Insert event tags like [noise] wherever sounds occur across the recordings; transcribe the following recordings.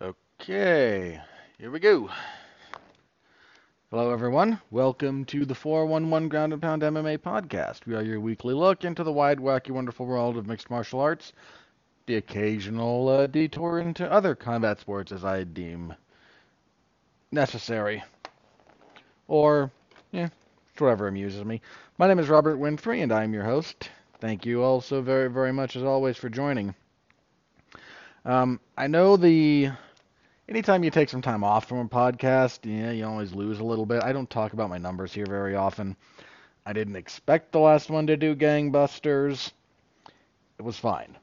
Okay, here we go. Hello, everyone. Welcome to the 411 Ground and Pound MMA podcast. We are your weekly look into the wide, wacky, wonderful world of mixed martial arts, the occasional uh, detour into other combat sports as I deem necessary. Or, yeah, whatever amuses me. My name is Robert Winfree, and I'm your host. Thank you all so very, very much, as always, for joining. Um, I know the anytime you take some time off from a podcast, yeah, you always lose a little bit. I don't talk about my numbers here very often. I didn't expect the last one to do gangbusters. It was fine.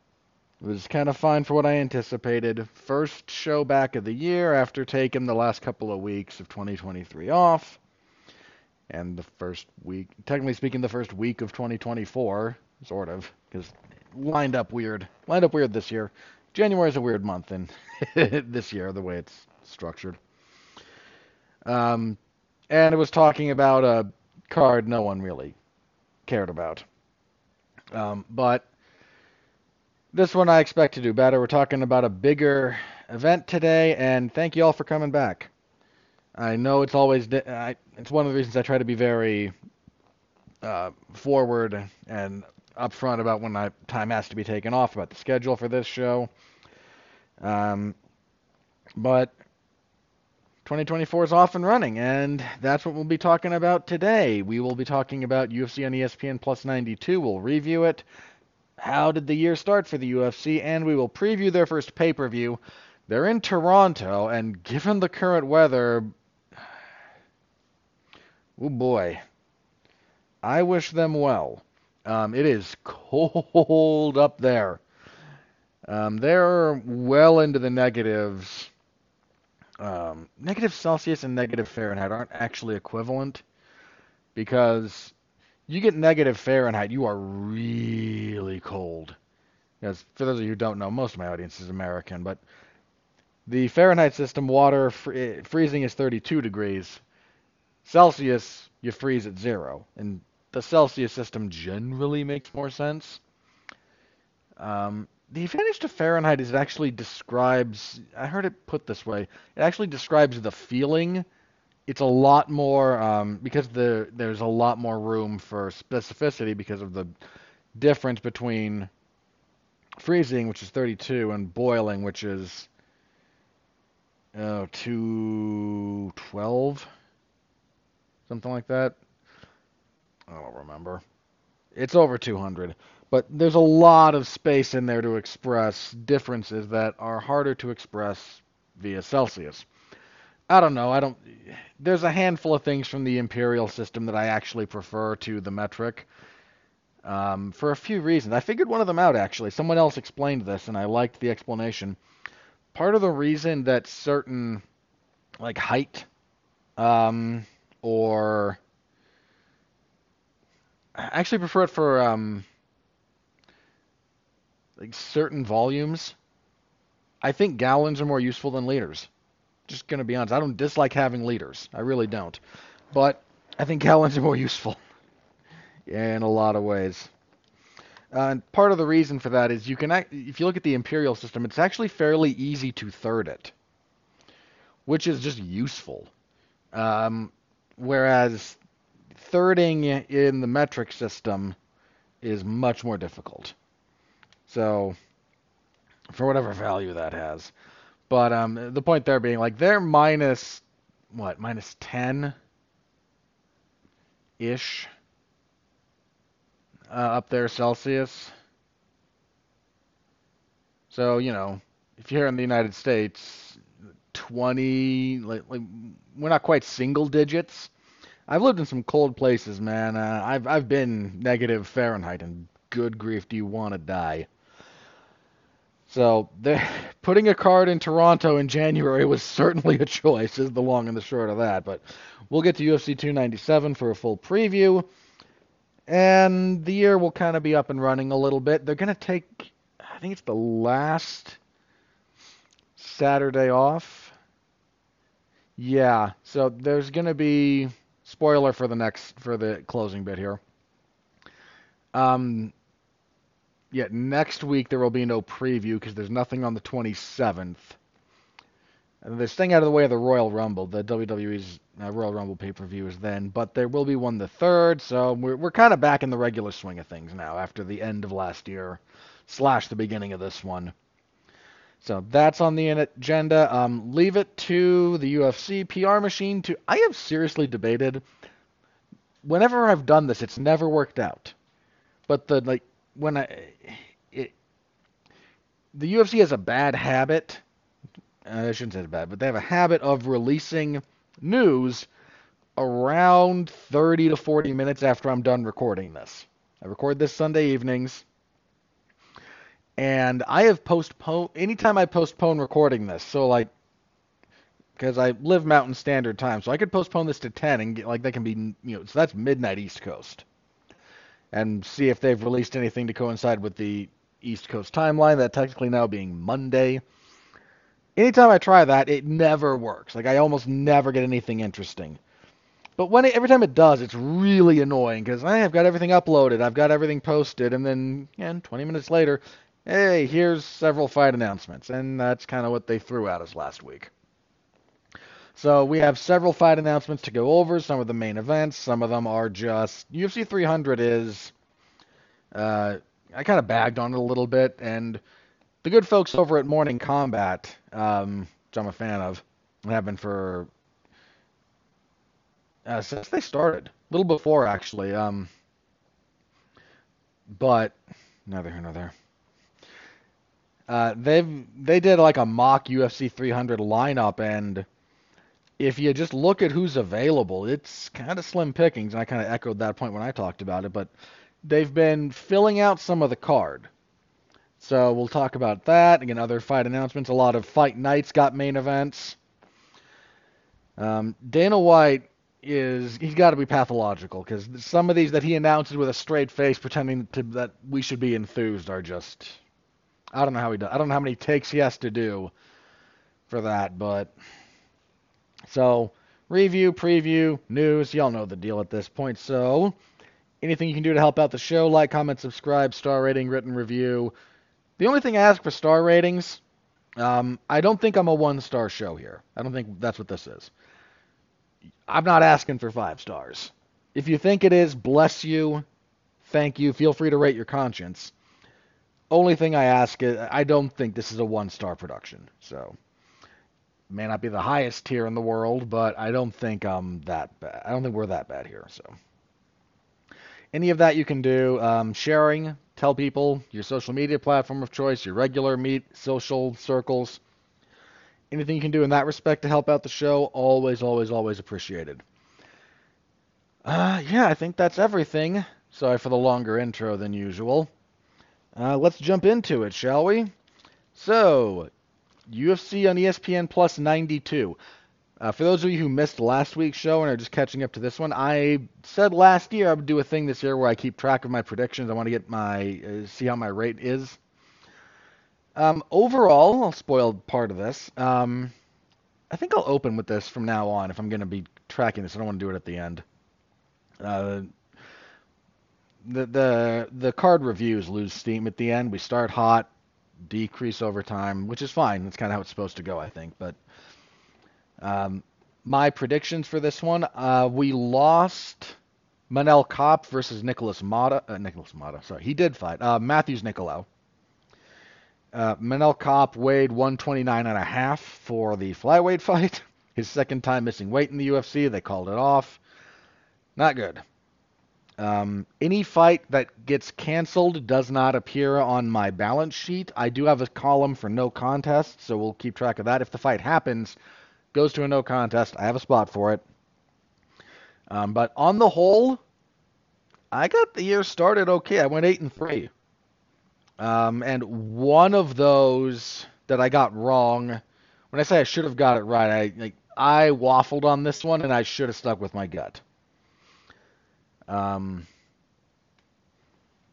It was kind of fine for what I anticipated. First show back of the year after taking the last couple of weeks of 2023 off. And the first week, technically speaking, the first week of 2024, sort of, because lined up weird. Lined up weird this year. January is a weird month in [laughs] this year, the way it's structured. Um, and it was talking about a card no one really cared about. Um, but this one I expect to do better. We're talking about a bigger event today, and thank you all for coming back. I know it's always I, it's one of the reasons I try to be very uh, forward and upfront about when my time has to be taken off about the schedule for this show. Um, but 2024 is off and running, and that's what we'll be talking about today. We will be talking about UFC on ESPN Plus 92. We'll review it. How did the year start for the UFC? And we will preview their first pay per view. They're in Toronto, and given the current weather, [sighs] oh boy, I wish them well. Um, it is cold up there. Um, they're well into the negatives. Um, negative Celsius and negative Fahrenheit aren't actually equivalent because you get negative Fahrenheit, you are really cold. Because for those of you who don't know, most of my audience is American, but the Fahrenheit system, water fr- freezing is 32 degrees. Celsius, you freeze at zero, and the Celsius system generally makes more sense. Um, the advantage to Fahrenheit is it actually describes. I heard it put this way. It actually describes the feeling. It's a lot more um, because the there's a lot more room for specificity because of the difference between freezing, which is 32, and boiling, which is oh, 212, something like that. I don't remember. It's over 200 but there's a lot of space in there to express differences that are harder to express via Celsius. I don't know. I don't. There's a handful of things from the imperial system that I actually prefer to the metric. Um, for a few reasons. I figured one of them out actually. Someone else explained this, and I liked the explanation. Part of the reason that certain, like height, um, or I actually prefer it for um, like certain volumes, I think gallons are more useful than liters. Just gonna be honest, I don't dislike having liters. I really don't, but I think gallons are more useful [laughs] in a lot of ways. Uh, and part of the reason for that is you can, if you look at the imperial system, it's actually fairly easy to third it, which is just useful. Um, whereas thirding in the metric system is much more difficult. So, for whatever value that has. But um, the point there being, like, they're minus, what, minus 10 ish uh, up there Celsius. So, you know, if you're in the United States, 20, like, like we're not quite single digits. I've lived in some cold places, man. Uh, I've I've been negative Fahrenheit, and good grief, do you want to die? So [laughs] putting a card in Toronto in January was [laughs] certainly a choice, is the long and the short of that. But we'll get to UFC 297 for a full preview. And the year will kind of be up and running a little bit. They're going to take, I think it's the last Saturday off. Yeah, so there's going to be spoiler for the next for the closing bit here. Um, yeah, next week there will be no preview because there's nothing on the 27th. They're staying out of the way of the Royal Rumble. The WWE's uh, Royal Rumble pay-per-view is then, but there will be one the third. So we're we're kind of back in the regular swing of things now after the end of last year slash the beginning of this one. So that's on the agenda. Um, leave it to the UFC PR machine to. I have seriously debated. Whenever I've done this, it's never worked out. But the like when I, the UFC has a bad habit. Uh, I shouldn't say it's bad, but they have a habit of releasing news around 30 to 40 minutes after I'm done recording this. I record this Sunday evenings and I have postponed anytime I postpone recording this. So like, because I live Mountain Standard Time, so I could postpone this to 10 and get like that can be you know so that's midnight East Coast, and see if they've released anything to coincide with the East Coast timeline. That technically now being Monday. Anytime I try that, it never works. Like I almost never get anything interesting. But when it, every time it does, it's really annoying because I've got everything uploaded, I've got everything posted, and then and 20 minutes later, hey, here's several fight announcements. And that's kind of what they threw at us last week. So we have several fight announcements to go over. Some of the main events. Some of them are just UFC 300 is. Uh, I kind of bagged on it a little bit, and the good folks over at Morning Combat, um, which I'm a fan of, and have been for uh, since they started, a little before actually. Um, but neither here nor there. Uh, they've they did like a mock UFC 300 lineup, and if you just look at who's available, it's kind of slim pickings. And I kind of echoed that point when I talked about it, but they've been filling out some of the card. So we'll talk about that. Again, other fight announcements. A lot of fight nights got main events. Um, Dana White is he's got to be pathological because some of these that he announces with a straight face, pretending to, that we should be enthused, are just I don't know how he does. I don't know how many takes he has to do for that, but so review, preview, news. Y'all know the deal at this point. So anything you can do to help out the show, like, comment, subscribe, star rating, written review. The only thing I ask for star ratings, um, I don't think I'm a one star show here. I don't think that's what this is. I'm not asking for five stars. If you think it is, bless you. Thank you. Feel free to rate your conscience. Only thing I ask is, I don't think this is a one star production. So, may not be the highest tier in the world, but I don't think I'm that bad. I don't think we're that bad here. So, any of that you can do. Um, sharing, tell people your social media platform of choice, your regular meet social circles. Anything you can do in that respect to help out the show, always, always, always appreciated. Uh, yeah, I think that's everything. Sorry for the longer intro than usual. Uh, let's jump into it, shall we? So, UFC on ESPN Plus 92. Uh, for those of you who missed last week's show and are just catching up to this one, I said last year I would do a thing this year where I keep track of my predictions. I want to get my uh, see how my rate is. Um, overall, I'll spoil part of this. Um, I think I'll open with this from now on if I'm going to be tracking this. I don't want to do it at the end. Uh, the the the card reviews lose steam at the end. We start hot, decrease over time, which is fine. That's kind of how it's supposed to go, I think. But um, my predictions for this one, uh, we lost Manel Kape versus Nicholas Mata. Uh, Nicholas Mata, sorry, he did fight. Uh, Matheus Nicolau. Uh, Manel Kape weighed 129 and a half for the flyweight [laughs] fight. His second time missing weight in the UFC. They called it off. Not good. Um, any fight that gets canceled does not appear on my balance sheet. I do have a column for no contest, so we'll keep track of that. If the fight happens, goes to a no contest, I have a spot for it. Um, but on the whole, I got the year started okay. I went eight and three, um, and one of those that I got wrong. When I say I should have got it right, I like I waffled on this one, and I should have stuck with my gut. Um,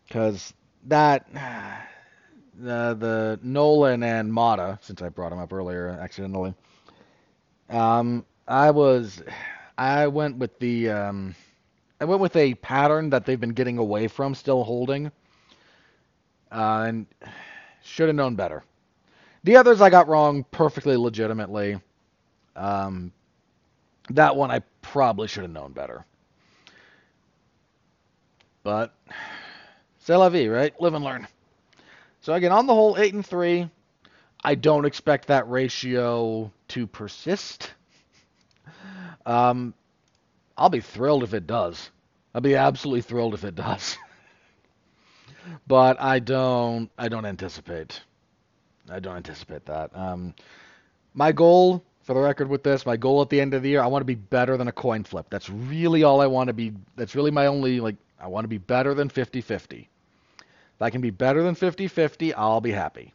because that [sighs] the the Nolan and Mata, since I brought him up earlier accidentally. Um, I was I went with the um, I went with a pattern that they've been getting away from, still holding, uh, and should have known better. The others I got wrong perfectly legitimately. Um, that one I probably should have known better. But c'est la vie, right? Live and learn. So again, on the whole, eight and three. I don't expect that ratio to persist. Um, I'll be thrilled if it does. I'll be absolutely thrilled if it does. [laughs] but I don't. I don't anticipate. I don't anticipate that. Um, my goal, for the record, with this, my goal at the end of the year, I want to be better than a coin flip. That's really all I want to be. That's really my only like. I want to be better than 50-50. If I can be better than 50-50, I'll be happy.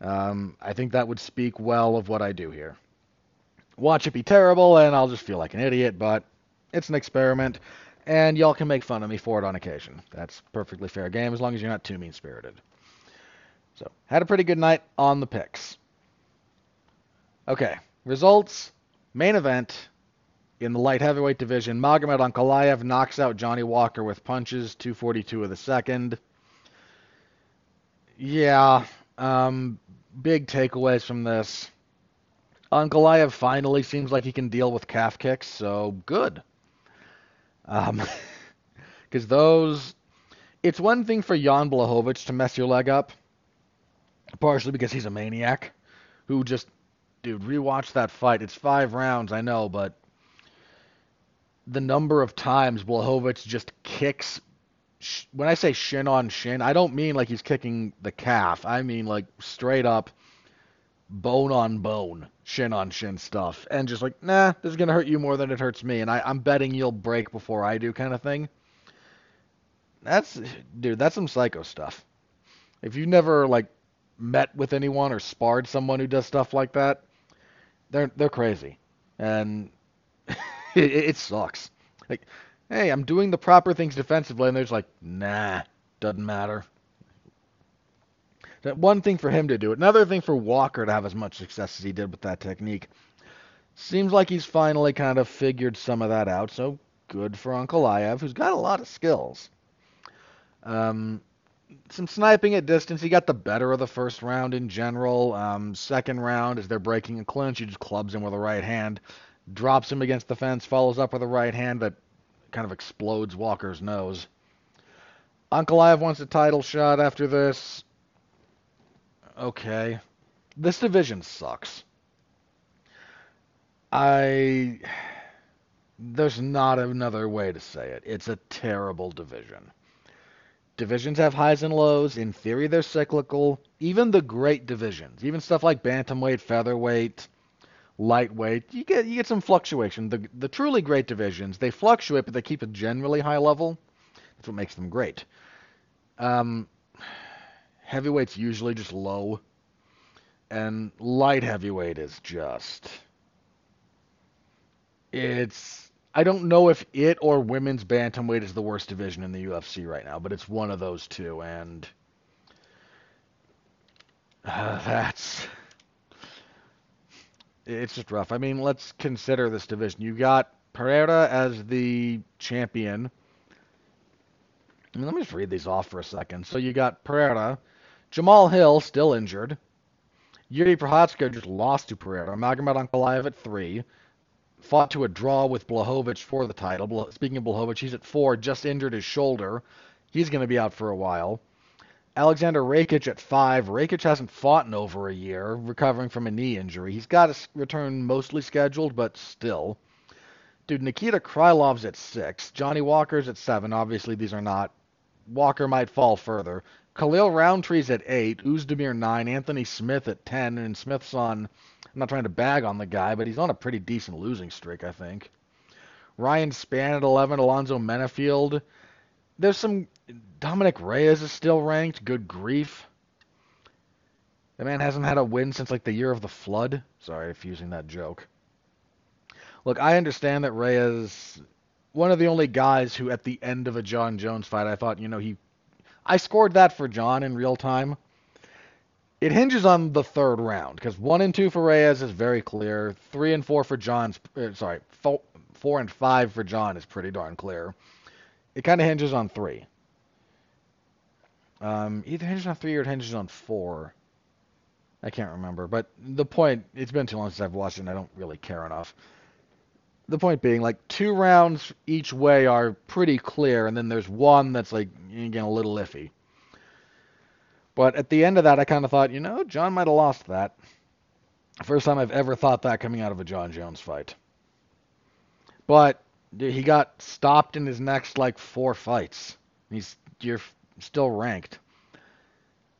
Um, I think that would speak well of what I do here. Watch it be terrible, and I'll just feel like an idiot, but it's an experiment, and y'all can make fun of me for it on occasion. That's perfectly fair game as long as you're not too mean spirited. So, had a pretty good night on the picks. Okay, results. Main event in the light heavyweight division. Magomed Ankalaev knocks out Johnny Walker with punches, 242 of the second. Yeah, um, big takeaways from this. Ankalaev finally seems like he can deal with calf kicks, so good. Um, [laughs] because those, it's one thing for Jan Blachowicz to mess your leg up, partially because he's a maniac, who just, dude, rewatch that fight. It's five rounds, I know, but the number of times Blachowicz just kicks when I say shin on shin, I don't mean like he's kicking the calf. I mean like straight up bone on bone, shin on shin stuff. And just like, nah, this is going to hurt you more than it hurts me. And I, I'm betting you'll break before I do kind of thing. That's, dude, that's some psycho stuff. If you've never like met with anyone or sparred someone who does stuff like that, they're, they're crazy. And [laughs] [laughs] it, it sucks. Like, hey, I'm doing the proper things defensively, and they're just like, nah, doesn't matter. That one thing for him to do. Another thing for Walker to have as much success as he did with that technique. Seems like he's finally kind of figured some of that out. So good for Ankalaev, who's got a lot of skills. Um, some sniping at distance. He got the better of the first round in general. Um, second round, as they're breaking a clinch, he just clubs him with a right hand, drops him against the fence, follows up with a right hand that kind of explodes Walker's nose. Ankalaev wants a title shot after this. Okay. This division sucks. I. There's not another way to say it. It's a terrible division. Divisions have highs and lows. In theory, they're cyclical. Even the great divisions, even stuff like bantamweight, featherweight, lightweight, you get you get some fluctuation. The the truly great divisions, they fluctuate, but they keep a generally high level. That's what makes them great. Um, heavyweight's usually just low, and light heavyweight is just. It's I don't know if it or women's bantamweight is the worst division in the UFC right now, but it's one of those two, and uh, that's it's just rough. I mean, let's consider this division. You got Pereira as the champion. I mean, let me just read these off for a second. So you got Pereira, Jamahal Hill still injured. Jiri Prochazka just lost to Pereira. Magomed Ankalaev at three. Fought to a draw with Blachowicz for the title. Speaking of Blachowicz, he's at four, just injured his shoulder. He's going to be out for a while. Alexander Rakic at five. Rakic hasn't fought in over a year, recovering from a knee injury. He's got a return mostly scheduled, but still. Dude, Nikita Krylov's at six. Johnny Walker's at seven. Obviously, these are not. Walker might fall further. Khalil Rountree's at eight. Oezdemir nine. Anthony Smith at ten. And Smith's on. I'm not trying to bag on the guy, but he's on a pretty decent losing streak, I think. Ryan Spann at 11. Alonzo Menifield. There's some Dominick Reyes is still ranked. Good grief. The man hasn't had a win since like the year of the flood. Sorry if using that joke. Look, I understand that Reyes, one of the only guys who at the end of a Jon Jones fight, I thought, you know, he, I scored that for Jon in real time. It hinges on the third round because one and two for Reyes is very clear. Three and four for Jon's, uh, sorry, four, four and five for Jon is pretty darn clear. It kind of hinges on three. Um, either hinges on three or it hinges on four. I can't remember, but the point it's been too long since I've watched it and I don't really care enough. The point being like two rounds each way are pretty clear and then there's one that's like again a little iffy. But at the end of that I kind of thought, you know, Jon might have lost that. First time I've ever thought that coming out of a Jon Jones fight. But he got stopped in his next like four fights. He's you're still ranked.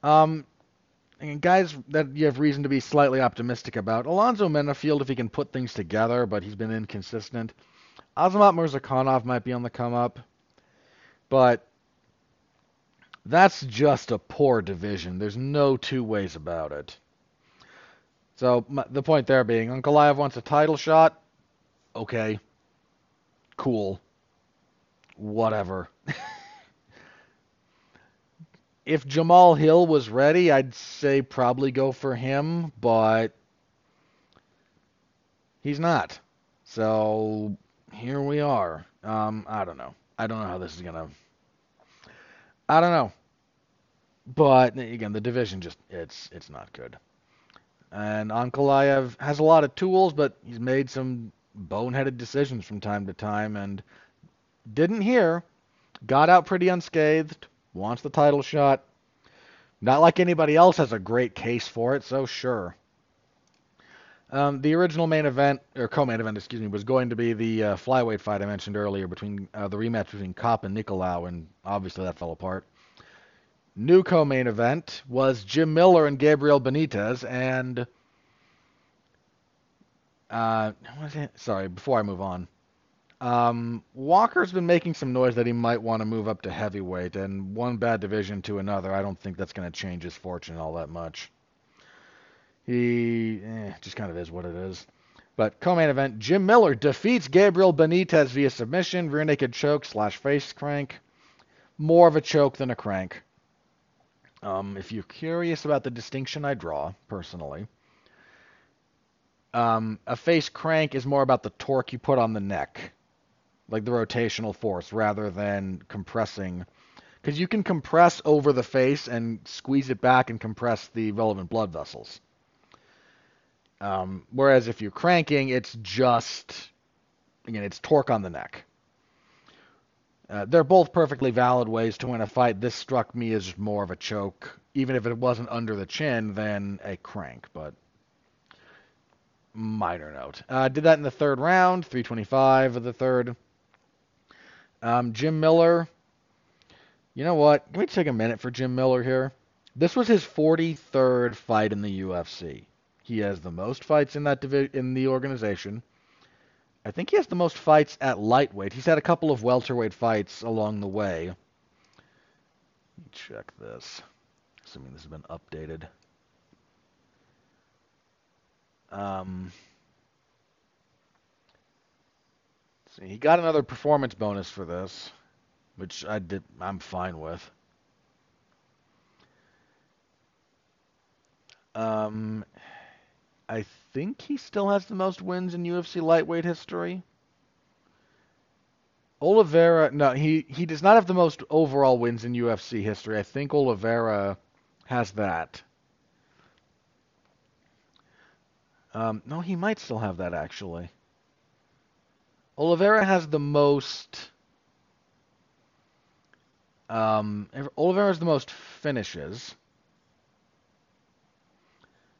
Um, and guys that you have reason to be slightly optimistic about. Alonzo Menifield, if he can put things together, but he's been inconsistent. Azamat Murzakanov might be on the come up, but that's just a poor division. There's no two ways about it. So my, the point there being, Ankalaev wants a title shot. Okay, cool, whatever. If Jamahal Hill was ready, I'd say probably go for him, but he's not. So here we are. Um, I don't know. I don't know how this is gonna. I don't know. But again, the division just it's it's not good. And Ankalaev has a lot of tools, but he's made some boneheaded decisions from time to time and didn't hear. Got out pretty unscathed. Wants the title shot. Not like anybody else has a great case for it, so sure. Um, the original main event, or co-main event, excuse me, was going to be the uh, flyweight fight I mentioned earlier between uh, the rematch between Kape and Nicolau, and obviously that fell apart. New co-main event was Jim Miller and Gabriel Benitez, and uh, sorry, before I move on, um, Walker's been making some noise that he might want to move up to heavyweight, and one bad division to another. I don't think that's going to change his fortune all that much. He eh, just kind of is what it is. But co-main event, Jim Miller defeats Gabriel Benitez via submission, rear naked choke slash face crank. More of a choke than a crank. Um, if you're curious about the distinction I draw, personally, um, a face crank is more about the torque you put on the neck, like the rotational force, rather than compressing. Because you can compress over the face and squeeze it back and compress the relevant blood vessels. Um, whereas if you're cranking, it's just, again, it's torque on the neck. Uh, they're both perfectly valid ways to win a fight. This struck me as more of a choke, even if it wasn't under the chin, than a crank. But minor note. Uh, did that in the third round, 325 of the third. Um, Jim Miller. You know what? Let me take a minute for Jim Miller here? This was his 43rd fight in the UFC. He has the most fights in that divi- in the organization. I think he has the most fights at lightweight. He's had a couple of welterweight fights along the way. Check this. Assuming this has been updated. Um, he got another performance bonus for this, which I did. I'm fine with. Um, I think he still has the most wins in UFC lightweight history. Oliveira, no, he he does not have the most overall wins in UFC history. I think Oliveira has that. Um, no, he might still have that actually. Oliveira has the most. Um, Oliveira has the most finishes.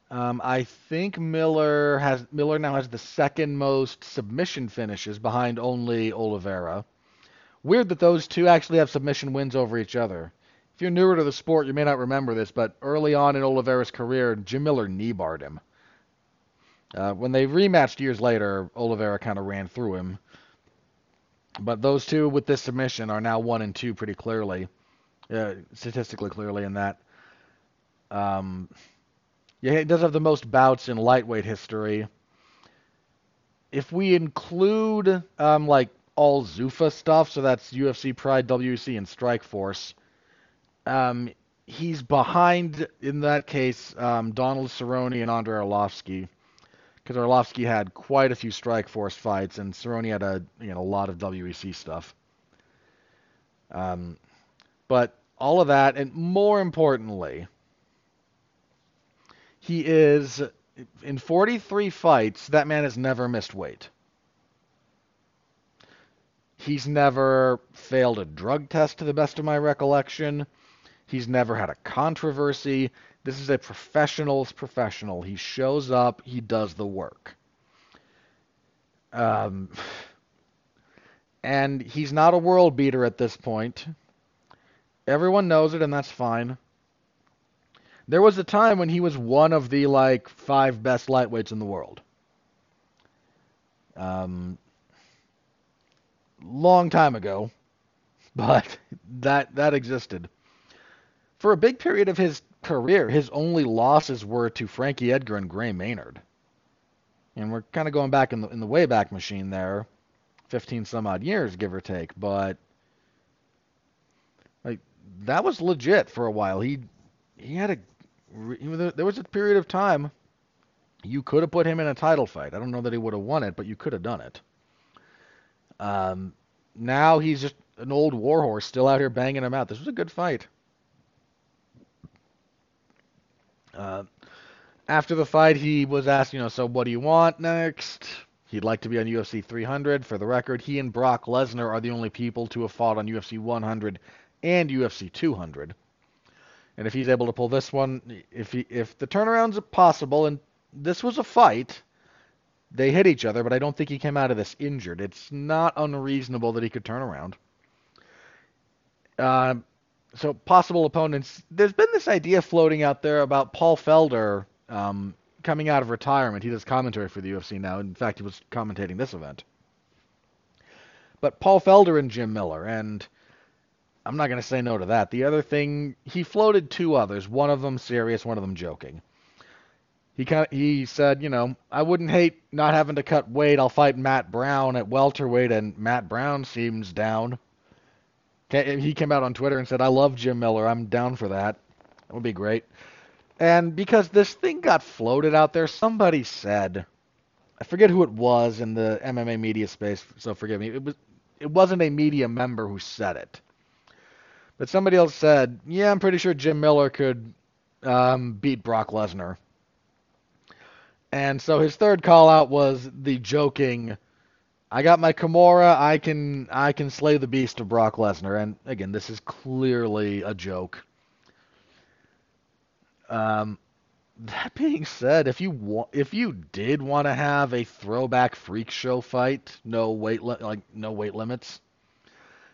Um, I think Miller has Miller now has the second most submission finishes behind only Oliveira. Weird that those two actually have submission wins over each other. If you're newer to the sport, you may not remember this, but early on in Oliveira's career, Jim Miller knee barred him. Uh, when they rematched years later, Oliveira kind of ran through him. But those two with this submission are now one and two pretty clearly, uh, statistically clearly in that. Um, yeah, he does have the most bouts in lightweight history. If we include um, like all Zuffa stuff, so that's UFC Pride, WEC, and Strikeforce, um, he's behind in that case um, Donald Cerrone and Andrei Arlovsky, because Arlovsky had quite a few Strikeforce fights, and Cerrone had a you know a lot of WEC stuff. Um, but all of that, and more importantly, he is in 43 fights. That man has never missed weight. He's never failed a drug test, to the best of my recollection. He's never had a controversy. This is a professional's professional. He shows up, he does the work. Um, and he's not a world beater at this point. Everyone knows it, and that's fine. There was a time when he was one of the like five best lightweights in the world. Um, long time ago, [laughs] but that that existed. For a big period of his career, his only losses were to Frankie Edgar and Gray Maynard. And we're kind of going back in the in the wayback machine there, 15 some odd years, give or take. But like that was legit for a while. He he had a there was a period of time you could have put him in a title fight. I don't know that he would have won it, but you could have done it. Um, now he's just an old warhorse still out here banging him out. This was a good fight. Uh, after the fight, he was asked, you know, so what do you want next? He'd like to be on UFC 300. For the record, he and Brock Lesnar are the only people to have fought on UFC 100 and UFC 200. And if he's able to pull this one, if he, if the turnaround's possible, and this was a fight, they hit each other, but I don't think he came out of this injured. It's not unreasonable that he could turn around. Uh, so possible opponents. There's been this idea floating out there about Paul Felder um, coming out of retirement. He does commentary for the UFC now. In fact, he was commentating this event. But Paul Felder and Jim Miller, and I'm not going to say no to that. The other thing, he floated two others. One of them serious, one of them joking. He kind of, he said, you know, I wouldn't hate not having to cut weight. I'll fight Matt Brown at welterweight, and Matt Brown seems down. He came out on Twitter and said, I love Jim Miller. I'm down for that. That would be great. And because this thing got floated out there, somebody said, I forget who it was in the MMA media space, so forgive me. It was it wasn't a media member who said it. But somebody else said, "Yeah, I'm pretty sure Jim Miller could um, beat Brock Lesnar." And so his third call out was the joking I got my Kimura. I can I can slay the beast of Brock Lesnar. And again, this is clearly a joke. Um, that being said, if you wa- if you did want to have a throwback freak show fight, no weight li- like no weight limits,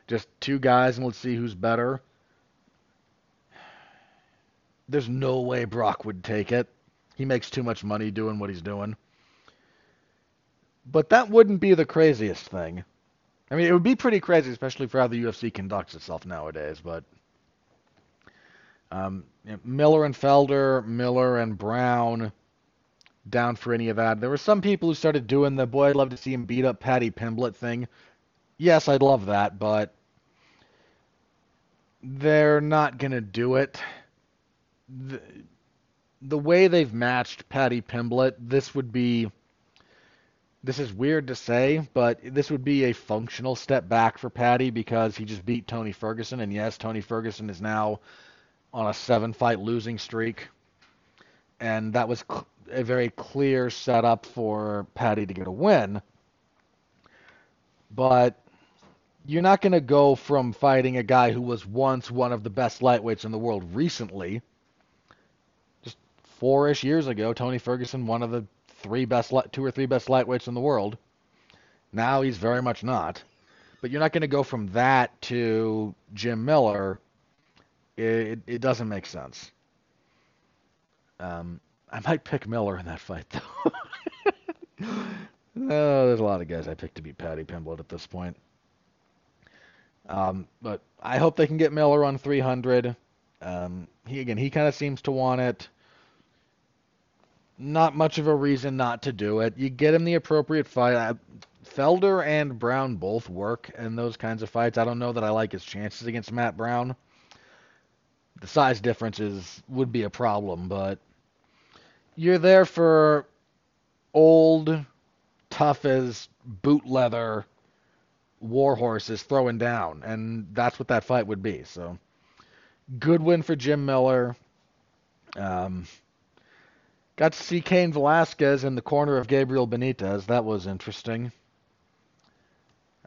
just two guys and let's see who's better. There's no way Brock would take it. He makes too much money doing what he's doing. But that wouldn't be the craziest thing. I mean, it would be pretty crazy, especially for how the UFC conducts itself nowadays. But um, you know, Miller and Felder, Miller and Brown, down for any of that. There were some people who started doing the boy, I'd love to see him beat up Paddy Pimblett thing. Yes, I'd love that, but they're not gonna do it. The, the way they've matched Paddy Pimblett, this would be this is weird to say, but this would be a functional step back for Paddy because he just beat Tony Ferguson, and yes, Tony Ferguson is now on a seven-fight losing streak, and that was cl- a very clear setup for Paddy to get a win. But you're not going to go from fighting a guy who was once one of the best lightweights in the world recently. Just four-ish years ago, Tony Ferguson, one of the three best, two or three best lightweights in the world. Now he's very much not. But you're not going to go from that to Jim Miller. It, it doesn't make sense. Um, I might pick Miller in that fight, though. [laughs] oh, there's a lot of guys I picked to beat Paddy Pimblett at this point. Um, but I hope they can get Miller on 300. Um, he again, he kind of seems to want it not much of a reason not to do it. You get him the appropriate fight. Felder and Brown both work in those kinds of fights. I don't know that I like his chances against Matt Brown. The size differences would be a problem, but you're there for old, tough as boot leather war horses throwing down, and that's what that fight would be. So, good win for Jim Miller. Um, Got to see Cain Velasquez in the corner of Gabriel Benitez. That was interesting.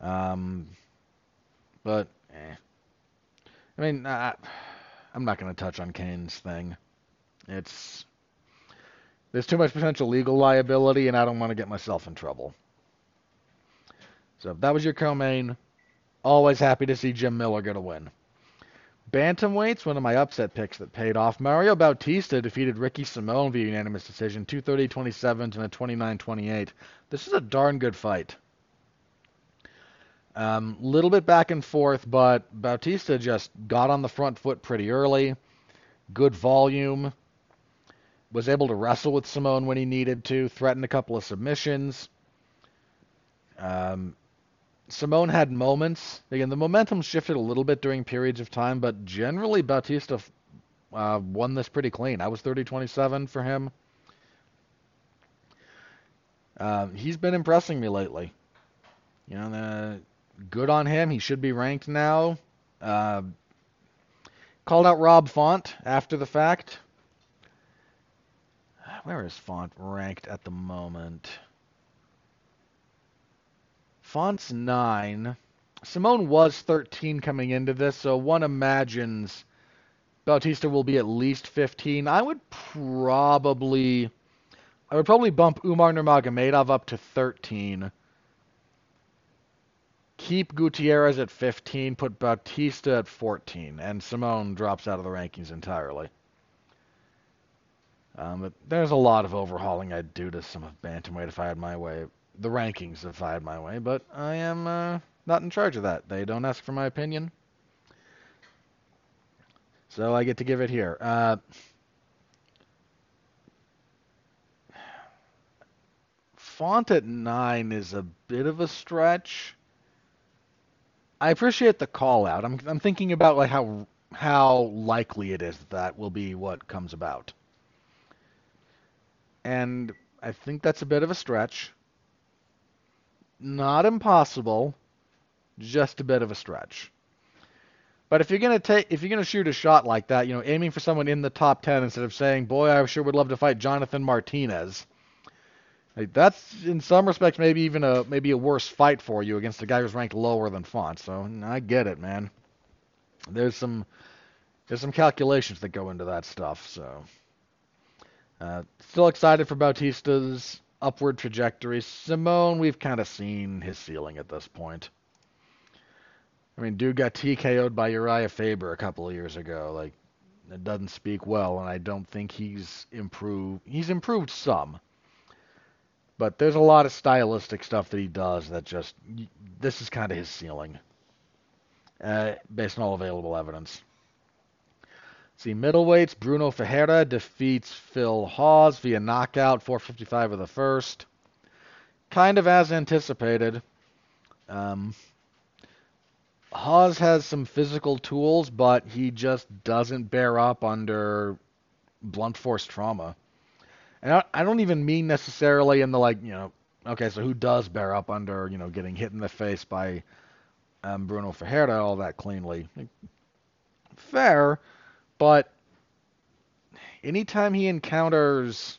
Um, but, eh. I mean, I, I'm not going to touch on Cain's thing. It's there's too much potential legal liability, and I don't want to get myself in trouble. So that was your co-main. Always happy to see Jim Miller get a win. Bantamweight's one of my upset picks that paid off. Mario Bautista defeated Ricky Simon via unanimous decision, 230-27 and a 29-28. This is a darn good fight. A um, little bit back and forth, but Bautista just got on the front foot pretty early. Good volume. Was able to wrestle with Simon when he needed to. Threatened a couple of submissions. Um, Simon had moments. Again, the momentum shifted a little bit during periods of time, but generally Bautista uh, won this pretty clean. I was 30-27 for him. Uh, he's been impressing me lately. You know, uh, good on him. He should be ranked now. Uh, called out Rob Font after the fact. Where is Font ranked at the moment? Font's 9. Simon was 13 coming into this, so one imagines Bautista will be at least 15. I would probably I would probably bump Umar Nurmagomedov up to 13. Keep Gutierrez at 15, put Bautista at 14, and Simon drops out of the rankings entirely. Um, there's a lot of overhauling I'd do to some of Bantamweight if I had my way the rankings I had my way, but I am uh, not in charge of that. They don't ask for my opinion. So I get to give it here. Uh, font at 9 is a bit of a stretch. I appreciate the call out. I'm, I'm thinking about like how how likely it is that, that will be what comes about. And I think that's a bit of a stretch. Not impossible, just a bit of a stretch. But if you're gonna take, if you're gonna shoot a shot like that, you know, aiming for someone in the top ten instead of saying, "Boy, I sure would love to fight Jonathan Martinez," like that's in some respects maybe even a maybe a worse fight for you against a guy who's ranked lower than Font. So I get it, man. There's some there's some calculations that go into that stuff. So uh, still excited for Bautista's upward trajectory. Simon, we've kind of seen his ceiling at this point. I mean, dude got TKO'd by Urijah Faber a couple of years ago. Like, it doesn't speak well, and I don't think he's improved. He's improved some, but there's a lot of stylistic stuff that he does that just this is kind of his ceiling, uh, based on all available evidence. See, middleweights, Bruno Ferreira defeats Phil Hawes via knockout, 455 of the first. Kind of as anticipated. Um, Hawes has some physical tools, but he just doesn't bear up under blunt force trauma. And I, I don't even mean necessarily in the like, you know, okay, so who does bear up under, you know, getting hit in the face by um, Bruno Ferreira all that cleanly? Fair, but anytime he encounters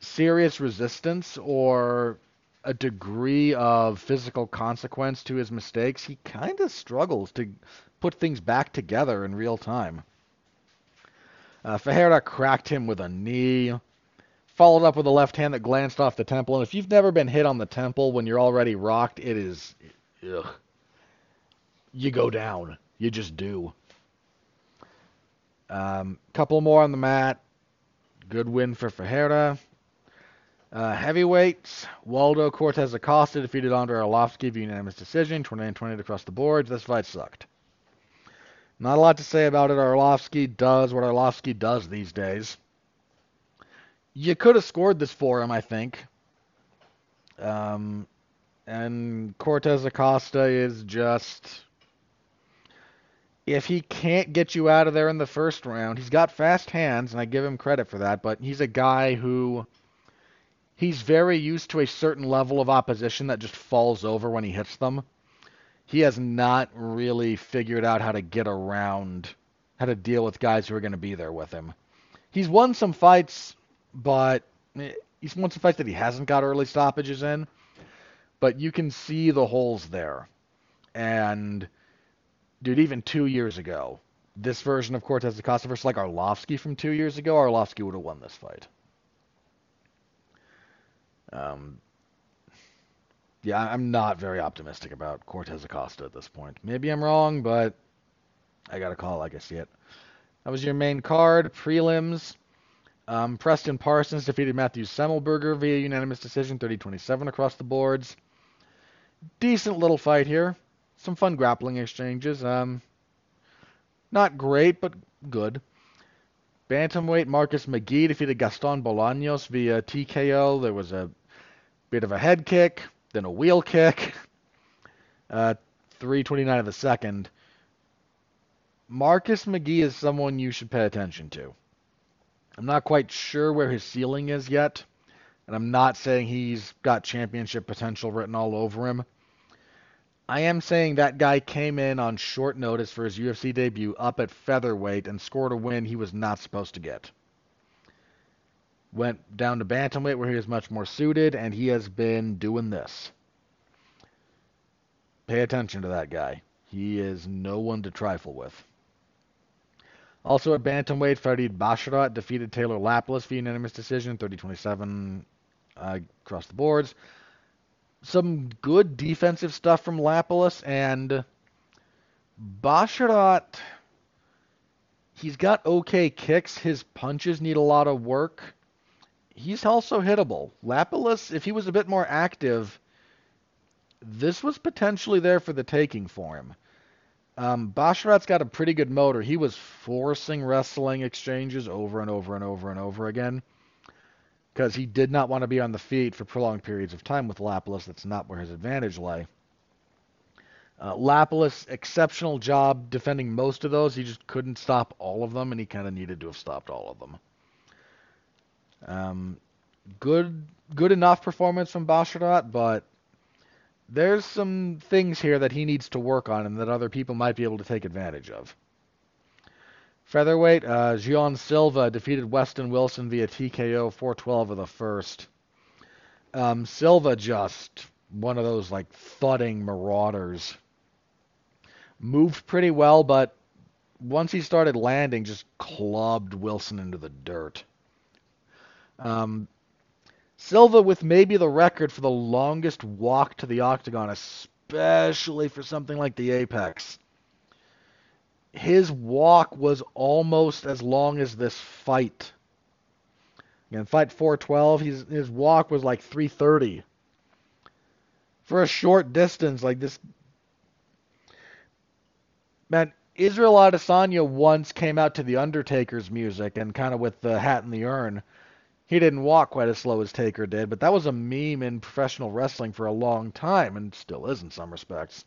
serious resistance or a degree of physical consequence to his mistakes, he kind of struggles to put things back together in real time. Uh, cracked him with a knee, followed up with a left hand that glanced off the temple. And if you've never been hit on the temple when you're already rocked, it is, ugh. You go down. You just do. Um, couple more on the mat. Good win for Ferreira. Uh, heavyweights, Waldo Cortes Acosta defeated Andrei Arlovsky via unanimous decision, 29-20 across the board. This fight sucked. Not a lot to say about it. Arlovsky does what Arlovsky does these days. You could have scored this for him, I think. Um, and Cortes Acosta is just if he can't get you out of there in the first round, he's got fast hands, and I give him credit for that, but he's a guy who he's very used to a certain level of opposition that just falls over when he hits them. He has not really figured out how to get around, how to deal with guys who are going to be there with him. He's won some fights but eh, he's won some fights that he hasn't got early stoppages in. But you can see the holes there. And, dude, even two years ago, this version of Cortes Acosta versus like Arlovsky from two years ago, Arlovsky would have won this fight. Um, yeah, I'm not very optimistic about Cortes Acosta at this point. Maybe I'm wrong, but I gotta call it like I see it. That was your main card, prelims. Um, Preston Parsons defeated Matthew Semelsberger via unanimous decision, 30-27 across the boards. Decent little fight here. Some fun grappling exchanges. Um, not great, but good. Bantamweight Marcus McGee defeated Gaston Bolaños via TKO. There was a bit of a head kick, then a wheel kick. [laughs] Uh, 329 of the second. Marcus McGee is someone you should pay attention to. I'm not quite sure where his ceiling is yet, and I'm not saying he's got championship potential written all over him. I am saying that guy came in on short notice for his UFC debut up at featherweight and scored a win he was not supposed to get. Went down to bantamweight where he was much more suited, and he has been doing this. Pay attention to that guy. He is no one to trifle with. Also at bantamweight, Farid Basharat defeated Taylor Lapilus via unanimous decision, 30-27 uh, across the boards some good defensive stuff from Lapilus and Basharat. He's got okay kicks. His punches need a lot of work. He's also hittable. Lapilus, if he was a bit more active, this was potentially there for the taking for him. Um, Basharat's got a pretty good motor. He was forcing wrestling exchanges over and over and over and over again because he did not want to be on the feet for prolonged periods of time with Lapilus. That's not where his advantage lay. Uh, exceptional job defending most of those. He just couldn't stop all of them, and he kind of needed to have stopped all of them. Um, good, good enough performance from Basharat, but there's some things here that he needs to work on, and that other people might be able to take advantage of. Featherweight, uh, Jean Silva defeated Westin Wilson via TKO 412 of the first. Um, Silva just one of those like thudding marauders. Moved pretty well, but once he started landing, just clubbed Wilson into the dirt. Um, Silva with maybe the record for the longest walk to the octagon, especially for something like the Apex his walk was almost as long as this fight. Again, fight 412, his his walk was like 330. For a short distance like this man, Israel Adesanya once came out to the Undertaker's music and kind of with the hat and the urn. He didn't walk quite as slow as Taker did, but that was a meme in professional wrestling for a long time and still is in some respects.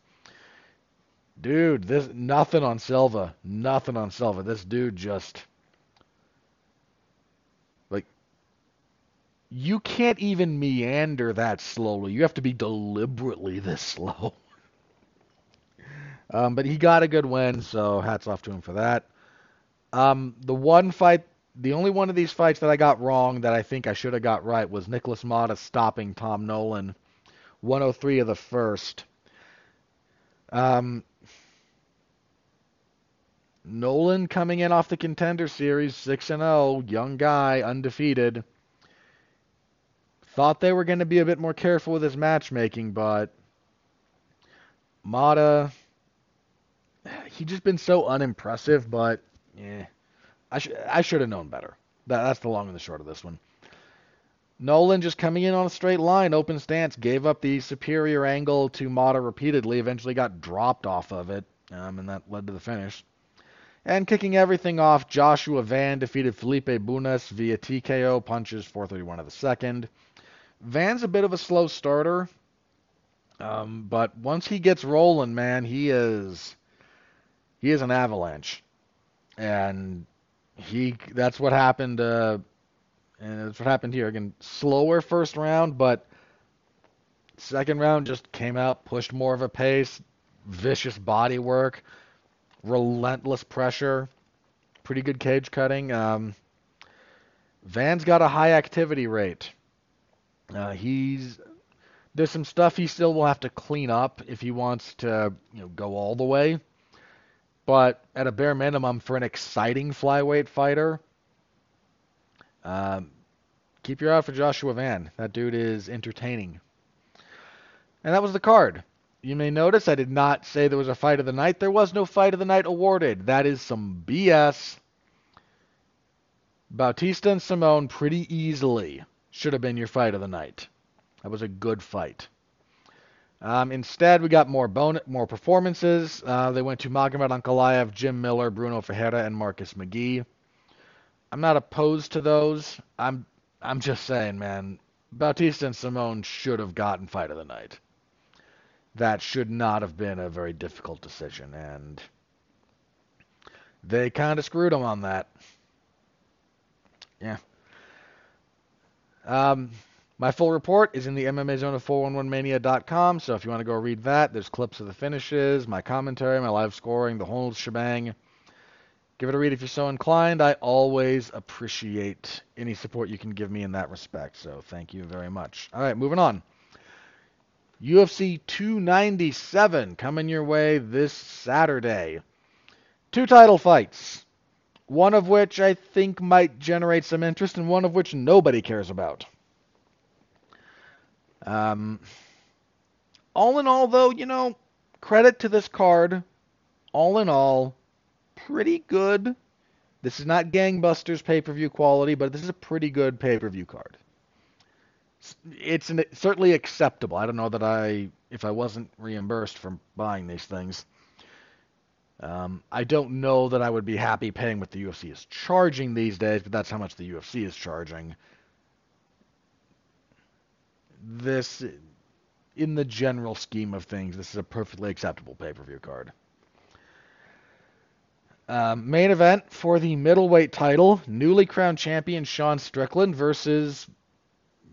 Dude, this nothing on Silva. Nothing on Silva. This dude just like you can't even meander that slowly. You have to be deliberately this [laughs] slow. um, but he got a good win, so hats off to him for that. Um, the one fight, the only one of these fights that I got wrong that I think I should have got right was Nikolas Motta stopping Tom Nolan, 103 of the first. Um, Nolan coming in off the contender series, 6 and 0, young guy, undefeated. Thought they were going to be a bit more careful with his matchmaking, but Motta, he just been so unimpressive, but yeah, I, sh- I should have known better. That, that's the long and the short of this one. Nolan just coming in on a straight line, open stance, gave up the superior angle to Motta repeatedly, eventually got dropped off of it, um, and that led to the finish. And kicking everything off, Joshua Van defeated Felipe Bunes via TKO punches 431 of the second. Van's a bit of a slow starter, um, but once he gets rolling, man, he is he is an avalanche, and he that's what happened. Uh, and that's what happened here. Again, slower first round, but second round just came out, pushed more of a pace, vicious body work relentless pressure, pretty good cage cutting. Um, Van's got a high activity rate. Uh, he's there's some stuff he still will have to clean up if he wants to you know go all the way. But at a bare minimum, for an exciting flyweight fighter, um, keep your eye out for Joshua Van. That dude is entertaining. And that was the card. You may notice I did not say there was a fight of the night. There was no fight of the night awarded. That is some BS. Bautista and Simon pretty easily should have been your fight of the night. That was a good fight. Um, instead, we got more bon- more performances. Uh, they went to Magomed Ankalaev, Jim Miller, Bruno Ferreira, and Marcus McGee. I'm not opposed to those. I'm I'm just saying, man. Bautista and Simon should have gotten fight of the night. That should not have been a very difficult decision, and they kind of screwed them on that. Yeah. Um, my full report is in the MMA Zone of 411mania.com, so if you want to go read that, there's clips of the finishes, my commentary, my live scoring, the whole shebang. Give it a read if you're so inclined. I always appreciate any support you can give me in that respect, so thank you very much. All right, moving on. UFC 297 coming your way this Saturday. Two title fights, one of which I think might generate some interest, and one of which nobody cares about. Um, all in all, though, you know, credit to this card. All in all, pretty good. This is not Gangbusters pay per view quality, but this is a pretty good pay per view card. It's an, certainly acceptable. I don't know that I, if I wasn't reimbursed for buying these things, um, I don't know that I would be happy paying what the UFC is charging these days, but that's how much the UFC is charging this, in the general scheme of things, this is a perfectly acceptable pay-per-view card. Um, main event for the middleweight title: newly crowned champion Sean Strickland versus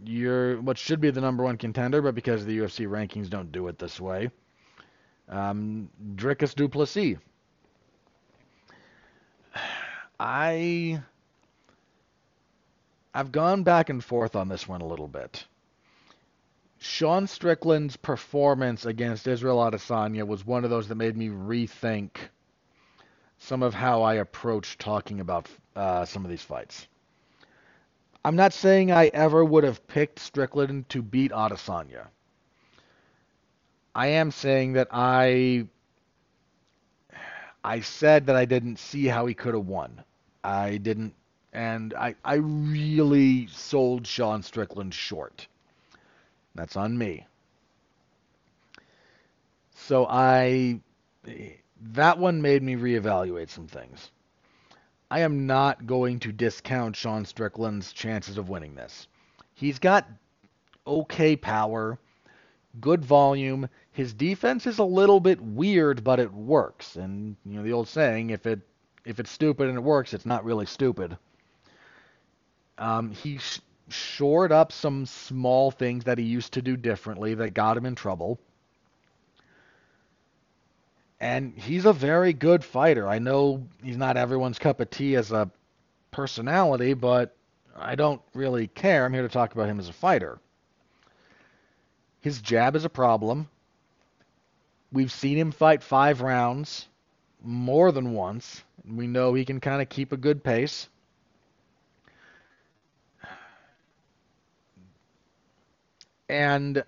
your what should be the number one contender, but because the UFC rankings don't do it this way, um, Dricus Du Plessis. I I've gone back and forth on this one a little bit. Sean Strickland's performance against Israel Adesanya was one of those that made me rethink some of how I approach talking about uh, some of these fights. I'm not saying I ever would have picked Strickland to beat Adesanya. I am saying that I I said that I didn't see how he could have won. I didn't and I I really sold Sean Strickland short. That's on me. So I that one made me reevaluate some things. I am not going to discount Sean Strickland's chances of winning this. He's got okay power, good volume. His defense is a little bit weird, but it works. And you know the old saying, if it if it's stupid and it works, it's not really stupid. Um, he shored up some small things that he used to do differently that got him in trouble. And he's a very good fighter. I know he's not everyone's cup of tea as a personality, but I don't really care. I'm here to talk about him as a fighter. His jab is a problem. We've seen him fight five rounds more than once. We know he can kind of keep a good pace. and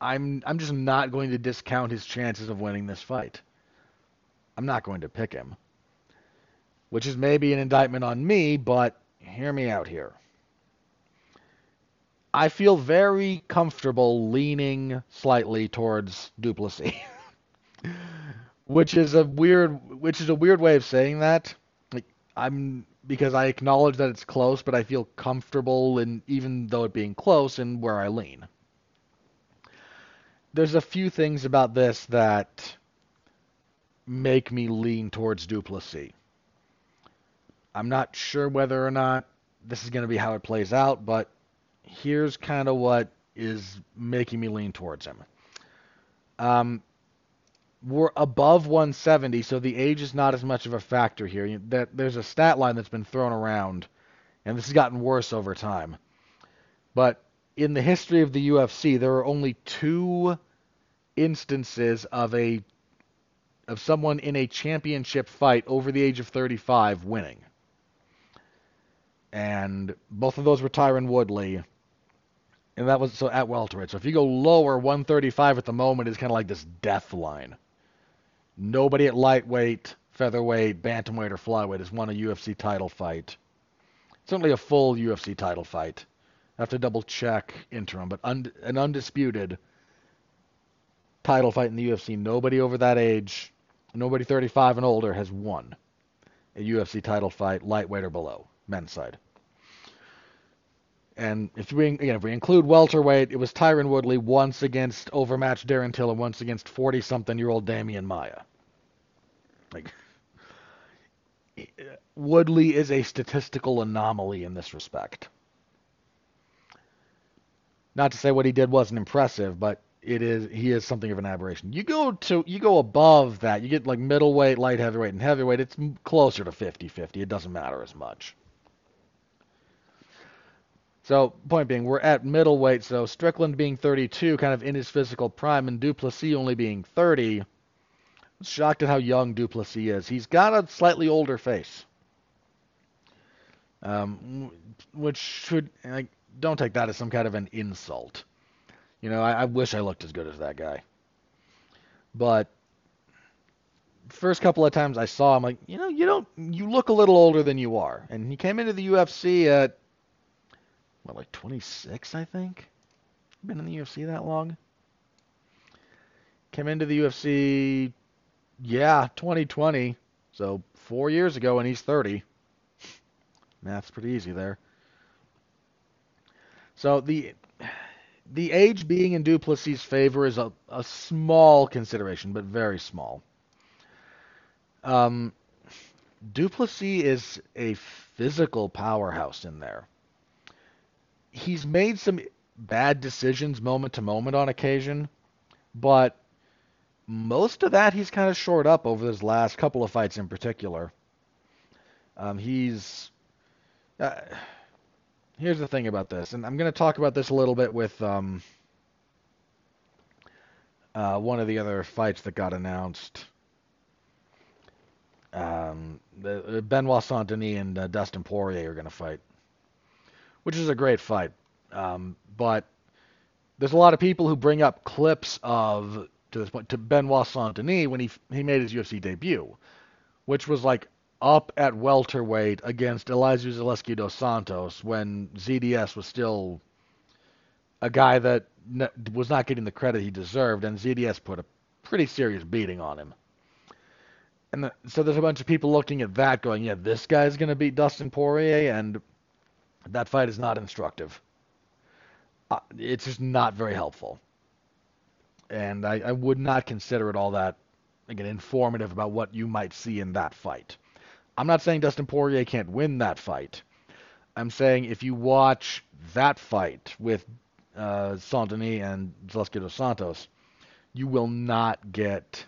I'm I'm just not going to discount his chances of winning this fight. I'm not going to pick him. Which is maybe an indictment on me, but hear me out here. I feel very comfortable leaning slightly towards Du Plessis. [laughs] which is a weird which is a weird way of saying that. Like I'm because I acknowledge that it's close, but I feel comfortable in even though it being close in where I lean. There's a few things about this that make me lean towards Du Plessis. I'm not sure whether or not this is going to be how it plays out, but here's kind of what is making me lean towards him. Um, we're above 170, so the age is not as much of a factor here. That there's a stat line that's been thrown around and this has gotten worse over time. But in the history of the UFC, there are only two instances of a of someone in a championship fight over the age of 35 winning. And both of those were Tyron Woodley. And that was so at welterweight. So if you go lower, 135 at the moment is kind of like this death line. Nobody at lightweight, featherweight, bantamweight, or flyweight has won a UFC title fight. Certainly a full UFC title fight. Have to double check interim, but an undisputed title fight in the UFC. Nobody over that age Nobody 35 and older has won a UFC title fight, lightweight or below, men's side. And if we again, if we include welterweight, it was Tyron Woodley once against overmatched Darren Till and once against 40-something-year-old Demian Maia. Like [laughs] Woodley is a statistical anomaly in this respect. Not to say what he did wasn't impressive, but it is he is something of an aberration. You go to you go above that, you get like middleweight, light heavyweight, and heavyweight. It's closer to 50-50. It doesn't matter as much. So point being, we're at middleweight. So Strickland being 32, kind of in his physical prime, and Du Plessis only being 30. I'm shocked at how young Du Plessis is. He's got a slightly older face, um, which should like, don't take that as some kind of an insult. You know, I, I wish I looked as good as that guy. But first couple of times I saw him, like, you know, you don't, you look a little older than you are. And he came into the UFC at, what, like 26, I think? Been in the UFC that long? Came into the UFC, yeah, 2020. So four years ago, and he's 30. Math's pretty easy there. So the the age being in Du Plessis' favor is a, a small consideration, but very small. Um, Du Plessis is a physical powerhouse in there. He's made some bad decisions moment to moment on occasion, but most of that he's kind of shored up over his last couple of fights in particular. Um, he's. Uh, here's the thing about this, and I'm going to talk about this a little bit with um, uh, one of the other fights that got announced. Um, the, Benoit Saint Denis and uh, Dustin Poirier are going to fight, which is a great fight. Um, but there's a lot of people who bring up clips of to this point to Benoit Saint Denis when he he made his UFC debut, which was like up at welterweight against Elizeu Zaleski dos Santos when ZDS was still a guy that was not getting the credit he deserved, and ZDS put a pretty serious beating on him. And the, so there's a bunch of people looking at that going, yeah, this guy's going to beat Dustin Poirier, and that fight is not instructive. Uh, it's just not very helpful. And I, I would not consider it all that, again, informative about what you might see in that fight. I'm not saying Dustin Poirier can't win that fight. I'm saying if you watch that fight with uh, Saint Denis and Zaleski dos Santos, you will not get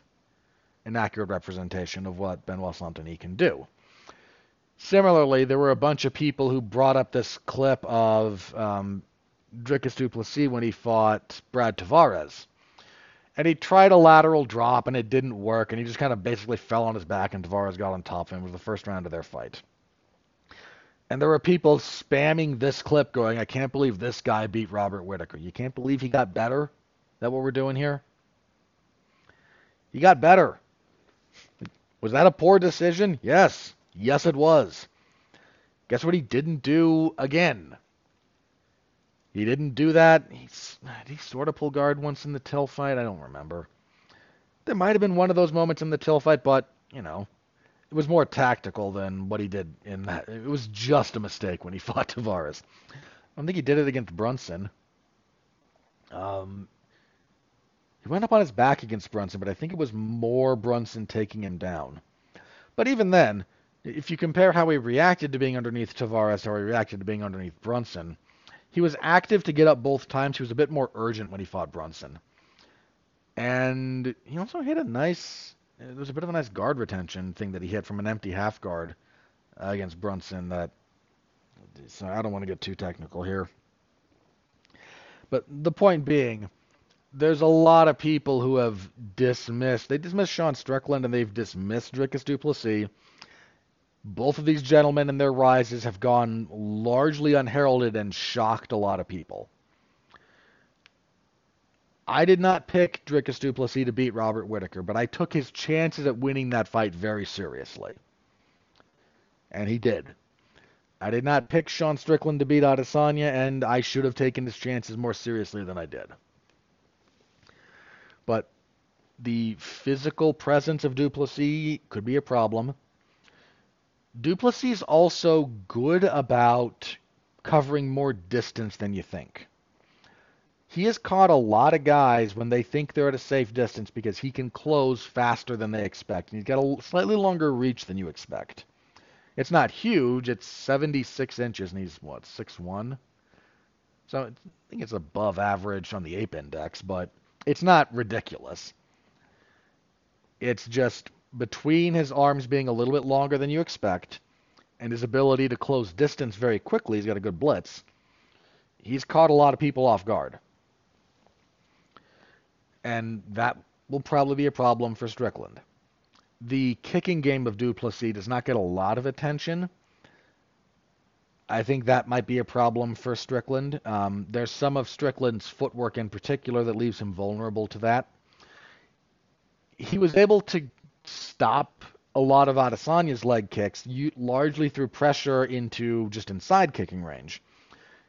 an accurate representation of what Benoit Saint can do. Similarly, there were a bunch of people who brought up this clip of um, Dricus du Plessis when he fought Brad Tavares and he tried a lateral drop and it didn't work, and he just kind of basically fell on his back, and Tavares got on top of him. It was the first round of their fight. And there were people spamming this clip going, I can't believe this guy beat Robert Whitaker. You can't believe he got better? That what we're doing here? He got better. Was that a poor decision? Yes. Yes, it was. Guess what he didn't do again? He didn't do that. He's, he sort of pull guard once in the Till fight? I don't remember. There might have been one of those moments in the Till fight, but, you know, it was more tactical than what he did in that. It was just a mistake when he [laughs] fought Tavares. I don't think he did it against Brunson. Um, he went up on his back against Brunson, but I think it was more Brunson taking him down. But even then, if you compare how he reacted to being underneath Tavares, how he reacted to being underneath Brunson, he was active to get up both times. He was a bit more urgent when he fought Brunson. And he also hit a nice, there was a bit of a nice guard retention thing that he hit from an empty half guard uh, against Brunson that so I don't want to get too technical here. But the point being, there's a lot of people who have dismissed. They dismissed Sean Strickland and they've dismissed Dricus Du Plessis. Both of these gentlemen and their rises have gone largely unheralded and shocked a lot of people. I did not pick Dricus Du Plessis to beat Robert Whitaker, but I took his chances at winning that fight very seriously. And he did. I did not pick Sean Strickland to beat Adesanya, and I should have taken his chances more seriously than I did. But the physical presence of Du Plessis could be a problem. Du Plessis is also good about covering more distance than you think. He has caught a lot of guys when they think they're at a safe distance because he can close faster than they expect. And he's got a slightly longer reach than you expect. It's not huge. It's 76 inches, and he's what 6'1". So I think it's above average on the ape index, but it's not ridiculous. It's just between his arms being a little bit longer than you expect and his ability to close distance very quickly. He's got a good blitz. He's caught a lot of people off guard. And that will probably be a problem for Strickland the kicking game of Du Plessis does not get a lot of attention. I think that might be a problem for Strickland. Um, there's some of Strickland's footwork in particular that leaves him vulnerable to that. He was able to stop a lot of Adesanya's leg kicks, largely through pressure into just inside kicking range.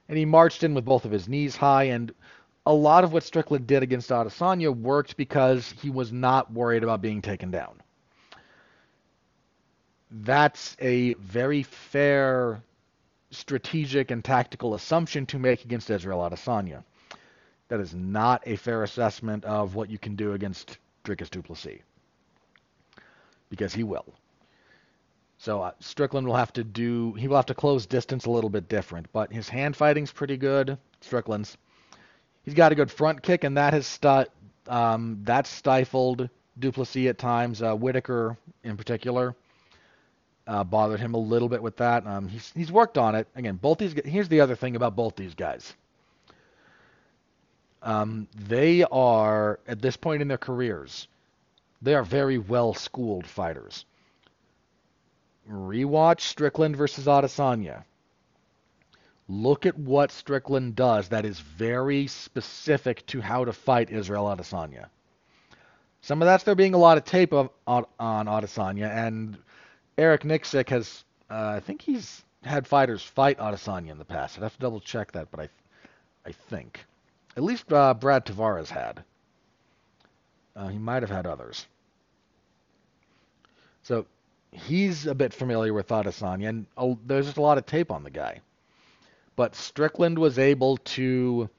And he marched in with both of his knees high, and a lot of what Strickland did against Adesanya worked because he was not worried about being taken down that's a very fair strategic and tactical assumption to make against Israel Adesanya. That is not a fair assessment of what you can do against Dricus Du Plessis. Because he will. So uh, Strickland will have to do, he will have to close distance a little bit different, but his hand fighting's pretty good, Strickland's. He's got a good front kick, and that has stu- um, that's stifled Du Plessis at times, uh, Whitaker in particular uh, bothered him a little bit with that. Um, he's he's worked on it. Again, both these. Here's the other thing about both these guys. Um, they are at this point in their careers, they are very well schooled fighters. Rewatch Strickland versus Adesanya. Look at what Strickland does that is very specific to how to fight Israel Adesanya. Some of that's there being a lot of tape of, on, Adesanya, and Eric Nicksick has, uh, I think he's had fighters fight Adesanya in the past. I'd have to double check that, but I, I think, at least uh, Brad Tavares had. Uh, he might have had others. So he's a bit familiar with Adesanya, and uh, there's just a lot of tape on the guy. But Strickland was able to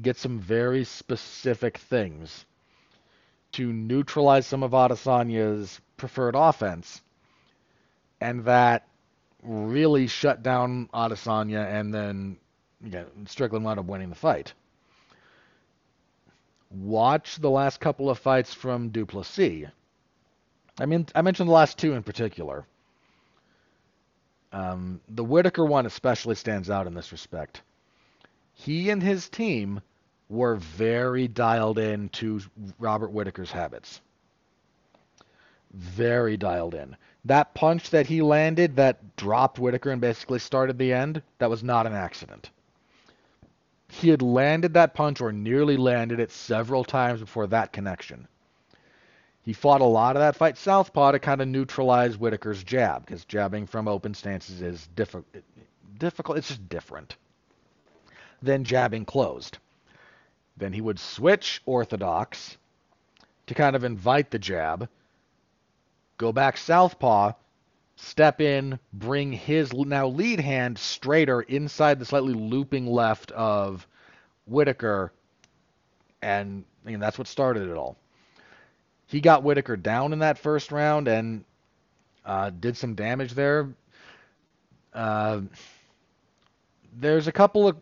get some very specific things to neutralize some of Adesanya's preferred offense and that really shut down Adesanya, and then yeah, Strickland wound up winning the fight. Watch the last couple of fights from Du Plessis. I mean, I mentioned the last two in particular. Um, the Whitaker one especially stands out in this respect. He and his team were very dialed in to Robert Whitaker's habits. Very dialed in. That punch that he landed that dropped Whitaker and basically started the end, that was not an accident. He had landed that punch or nearly landed it several times before that connection. He fought a lot of that fight southpaw to kind of neutralize Whitaker's jab because jabbing from open stances is diffi- difficult. It's just different than jabbing closed. Then he would switch orthodox to kind of invite the jab go back southpaw, step in, bring his now lead hand straighter inside the slightly looping left of Whitaker, and mean, that's what started it all. He got Whitaker down in that first round and uh, did some damage there. Uh, there's a couple of,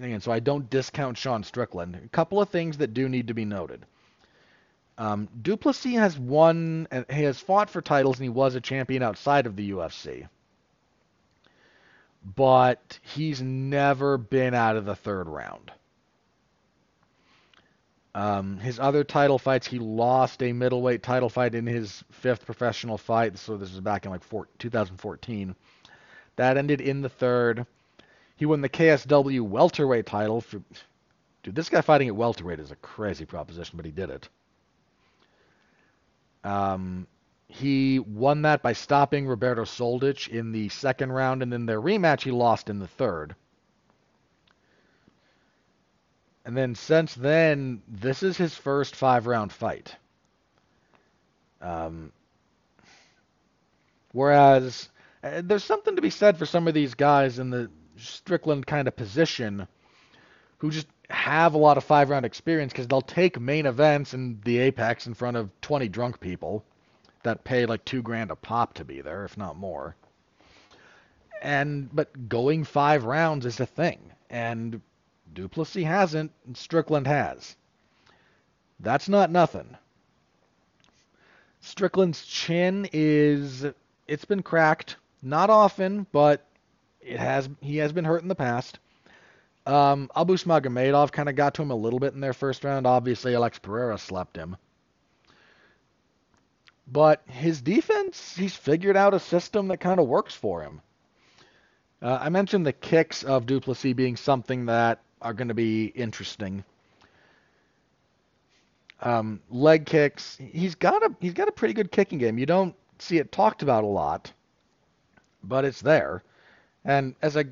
again, so I don't discount Sean Strickland. A couple of things that do need to be noted. Um, Du Plessis has won, he has fought for titles, and he was a champion outside of the UFC. but he's never been out of the third round. Um, his other title fights, he lost a middleweight title fight in his fifth professional fight. So this was back in like four, 2014. That ended in the third. He won the KSW welterweight title. For, dude, this guy fighting at welterweight is a crazy proposition, but he did it. Um, he won that by stopping Roberto Soldic in the second round, and then their rematch he lost in the third. And then since then, this is his first five round fight. Um, whereas uh, there's something to be said for some of these guys in the Strickland kind of position who just have a lot of five round experience because they'll take main events and the Apex in front of 20 drunk people that pay like two grand a pop to be there, if not more. And but going five rounds is a thing, and Du Plessis hasn't, and Strickland has. That's not nothing. Strickland's chin is it's been cracked, not often, but it has he has been hurt in the past. Um, Abus Magomedov kind of got to him a little bit in their first round. Obviously, Alex Pereira slept him. But his defense, he's figured out a system that kind of works for him. Uh, I mentioned the kicks of Du Plessis being something that are going to be interesting. Um, leg kicks, he's got a he's got a pretty good kicking game. You don't see it talked about a lot, but it's there. And as a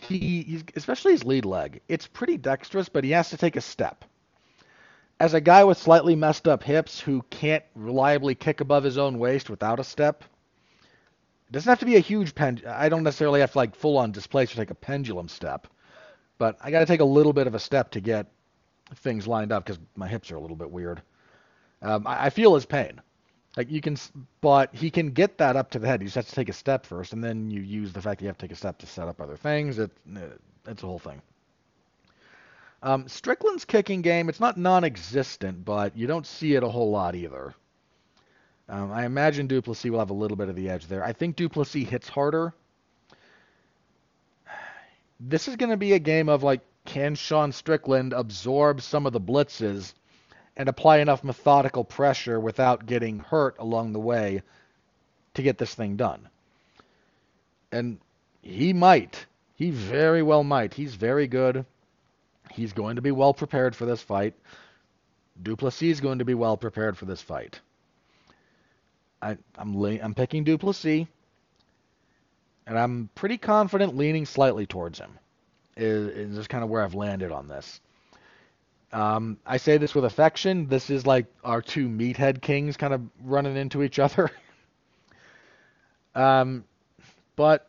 he especially his lead leg, it's pretty dexterous, but he has to take a step. As a guy with slightly messed up hips who can't reliably kick above his own waist without a step, it doesn't have to be a huge pen. I don't necessarily have to like full on displace or take a pendulum step, but I got to take a little bit of a step to get things lined up because my hips are a little bit weird. Um, I, I feel his pain. Like you can, but he can get that up to the head. He just has to take a step first, and then you use the fact that you have to take a step to set up other things. It, it's a whole thing. Um, Strickland's kicking game, it's not non-existent, but you don't see it a whole lot either. Um, I imagine Du Plessis will have a little bit of the edge there. I think Du Plessis hits harder, this is going to be a game of like, can Sean Strickland absorb some of the blitzes and apply enough methodical pressure without getting hurt along the way to get this thing done? And he might. He very well might. He's very good. He's going to be well prepared for this fight. Du Plessis is going to be well prepared for this fight. I, am I'm, I'm picking Du Plessis and I'm pretty confident leaning slightly towards him. Is, is just kind of where I've landed on this. Um, I say this with affection. This is like our two meathead kings kind of running into each other. [laughs] um, but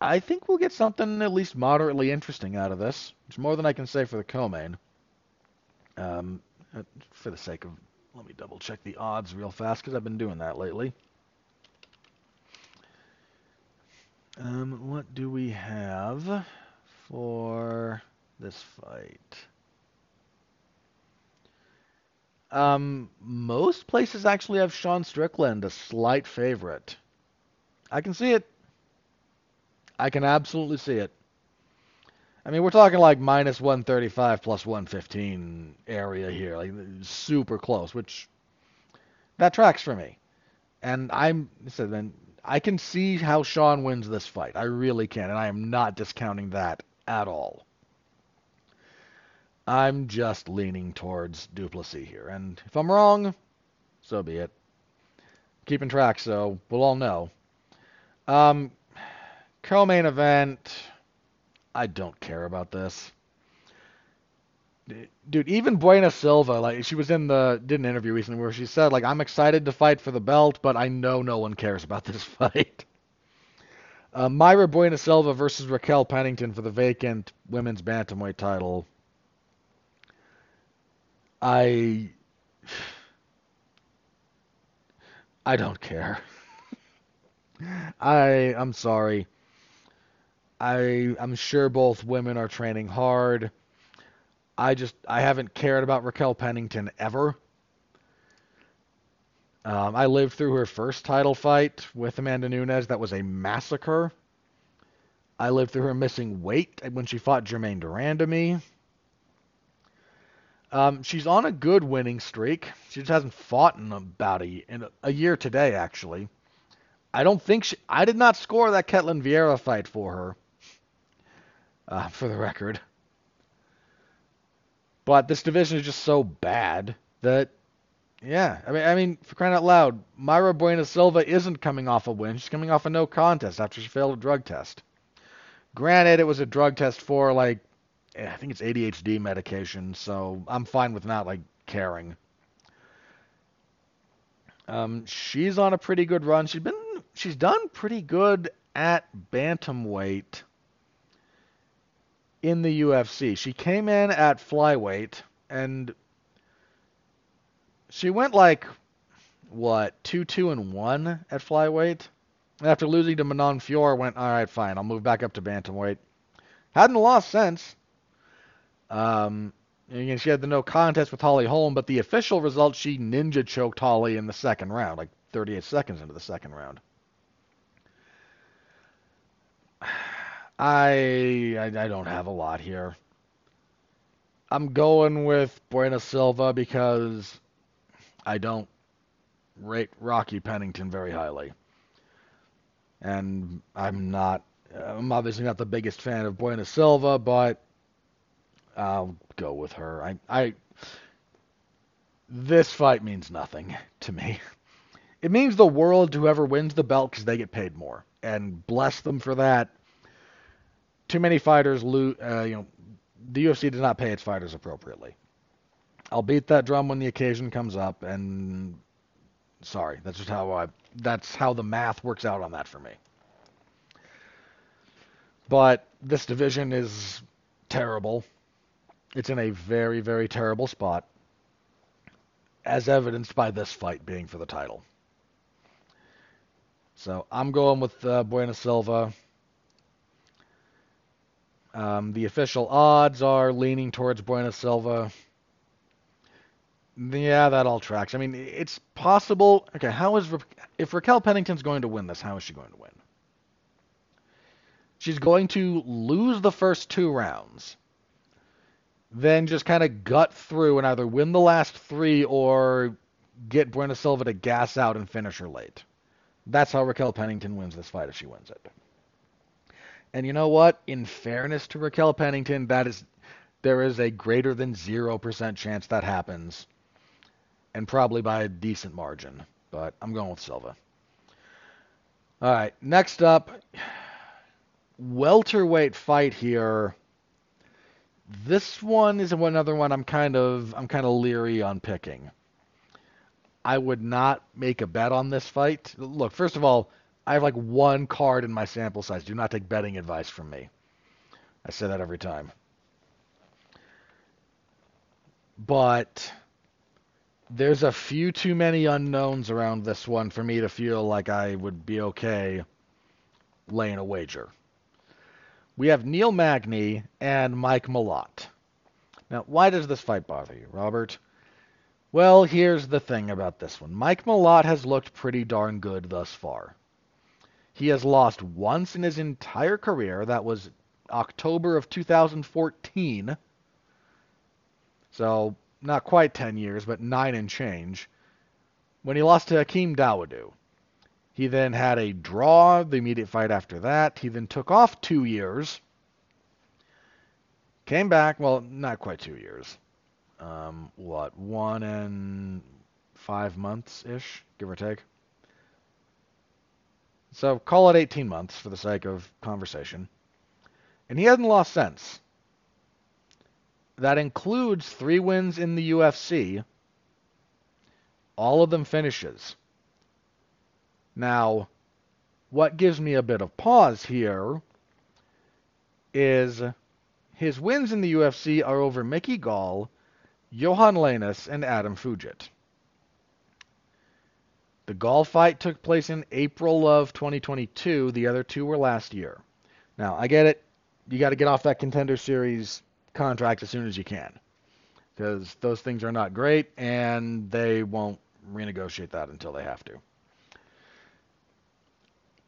I think we'll get something at least moderately interesting out of this. It's more than I can say for the co-main. Um, for the sake of, let me double check the odds real fast because I've been doing that lately. Um, what do we have for this fight? Um, most places actually have Sean Strickland a slight favorite. I can see it. I can absolutely see it. I mean, we're talking like minus 135 plus 115 area here, like super close, which that tracks for me. And I'm so then I can see how Sean wins this fight. I really can, and I am not discounting that at all. I'm just leaning towards Du Plessis here, and if I'm wrong, so be it. Keeping track, so we'll all know. Um, co-main event. I don't care about this dude, even Bueno Silva, like she was in the did an interview recently where she said like I'm excited to fight for the belt, but I know no one cares about this [laughs] fight. Uh, Mayra Bueno Silva versus Raquel Pennington for the vacant women's bantamweight title. I [sighs] I don't care. [laughs] I I'm sorry. I I'm sure both women are training hard. I just I haven't cared about Raquel Pennington ever. Um, I lived through her first title fight with Amanda Nunes. That was a massacre. I lived through her missing weight when she fought Germaine de Randamie. Um, she's on a good winning streak. She just hasn't fought in about a, in a year today, actually. I don't think she. I did not score that Ketlen Vieira fight for her. Uh, for the record. But this division is just so bad that, yeah. I mean, I mean, for crying out loud, Mayra Bueno Silva isn't coming off a win. She's coming off a no contest after she failed a drug test. Granted, it was a drug test for like I think it's ADHD medication, so I'm fine with not like caring. Um, she's on a pretty good run. She's been she's done pretty good at bantamweight in the UFC. She came in at flyweight and she went like what two two and one at flyweight. And After losing to Manon Fior, went all right, fine. I'll move back up to bantamweight. Hadn't lost since. Um, again, she had the no contest with Holly Holm, but the official result, she ninja choked Holly in the second round, like 38 seconds into the second round. I, I, I don't have a lot here. I'm going with Bueno Silva because I don't rate Rocky Pennington very highly. And I'm not I'm obviously not the biggest fan of Bueno Silva, but I'll go with her. I, I this fight means nothing to me. It means the world to whoever wins the belt because they get paid more, and bless them for that. Too many fighters lose. Uh, you know, the UFC does not pay its fighters appropriately. I'll beat that drum when the occasion comes up, and sorry, that's just how I. That's how the math works out on that for me. But this division is terrible. It's in a very, very terrible spot, as evidenced by this fight being for the title. So I'm going with uh, Bueno Silva. Um, the official odds are leaning towards Bueno Silva. Yeah, that all tracks. I mean, it's possible. Okay, how is if Raquel Pennington's going to win this? How is she going to win? She's going to lose the first two rounds then just kind of gut through and either win the last three or get Bueno Silva to gas out and finish her late. That's how Raquel Pennington wins this fight if she wins it. And you know what? In fairness to Raquel Pennington, that is there is a greater than 0% chance that happens. And probably by a decent margin. But I'm going with Silva. All right, next up welterweight fight here this one is another one I'm kind of I'm kind of leery on picking. I would not make a bet on this fight. Look, first of all, I have like one card in my sample size. Do not take betting advice from me. I say that every time. But there's a few too many unknowns around this one for me to feel like I would be okay laying a wager we have Neil Magny and Mike Malott. Now, why does this fight bother you, Robert? Well, here's the thing about this one. Mike Malott has looked pretty darn good thus far. He has lost once in his entire career. That was October of 2014. So, not quite 10 years, but 9 and change. When he lost to Hakeem Dawodu. He then had a draw the immediate fight after that. He then took off two years. Came back, well, not quite two years. Um, what, one and five months ish, give or take. So call it 18 months for the sake of conversation. And he hasn't lost since. That includes three wins in the UFC, all of them finishes. Now, what gives me a bit of pause here is his wins in the UFC are over Mickey Gall, Yohan Lainesse, and Adam Fugitt. The Gall fight took place in April of 2022. The other two were last year. Now, I get it. You got to get off that contender series contract as soon as you can. Because those things are not great, and they won't renegotiate that until they have to.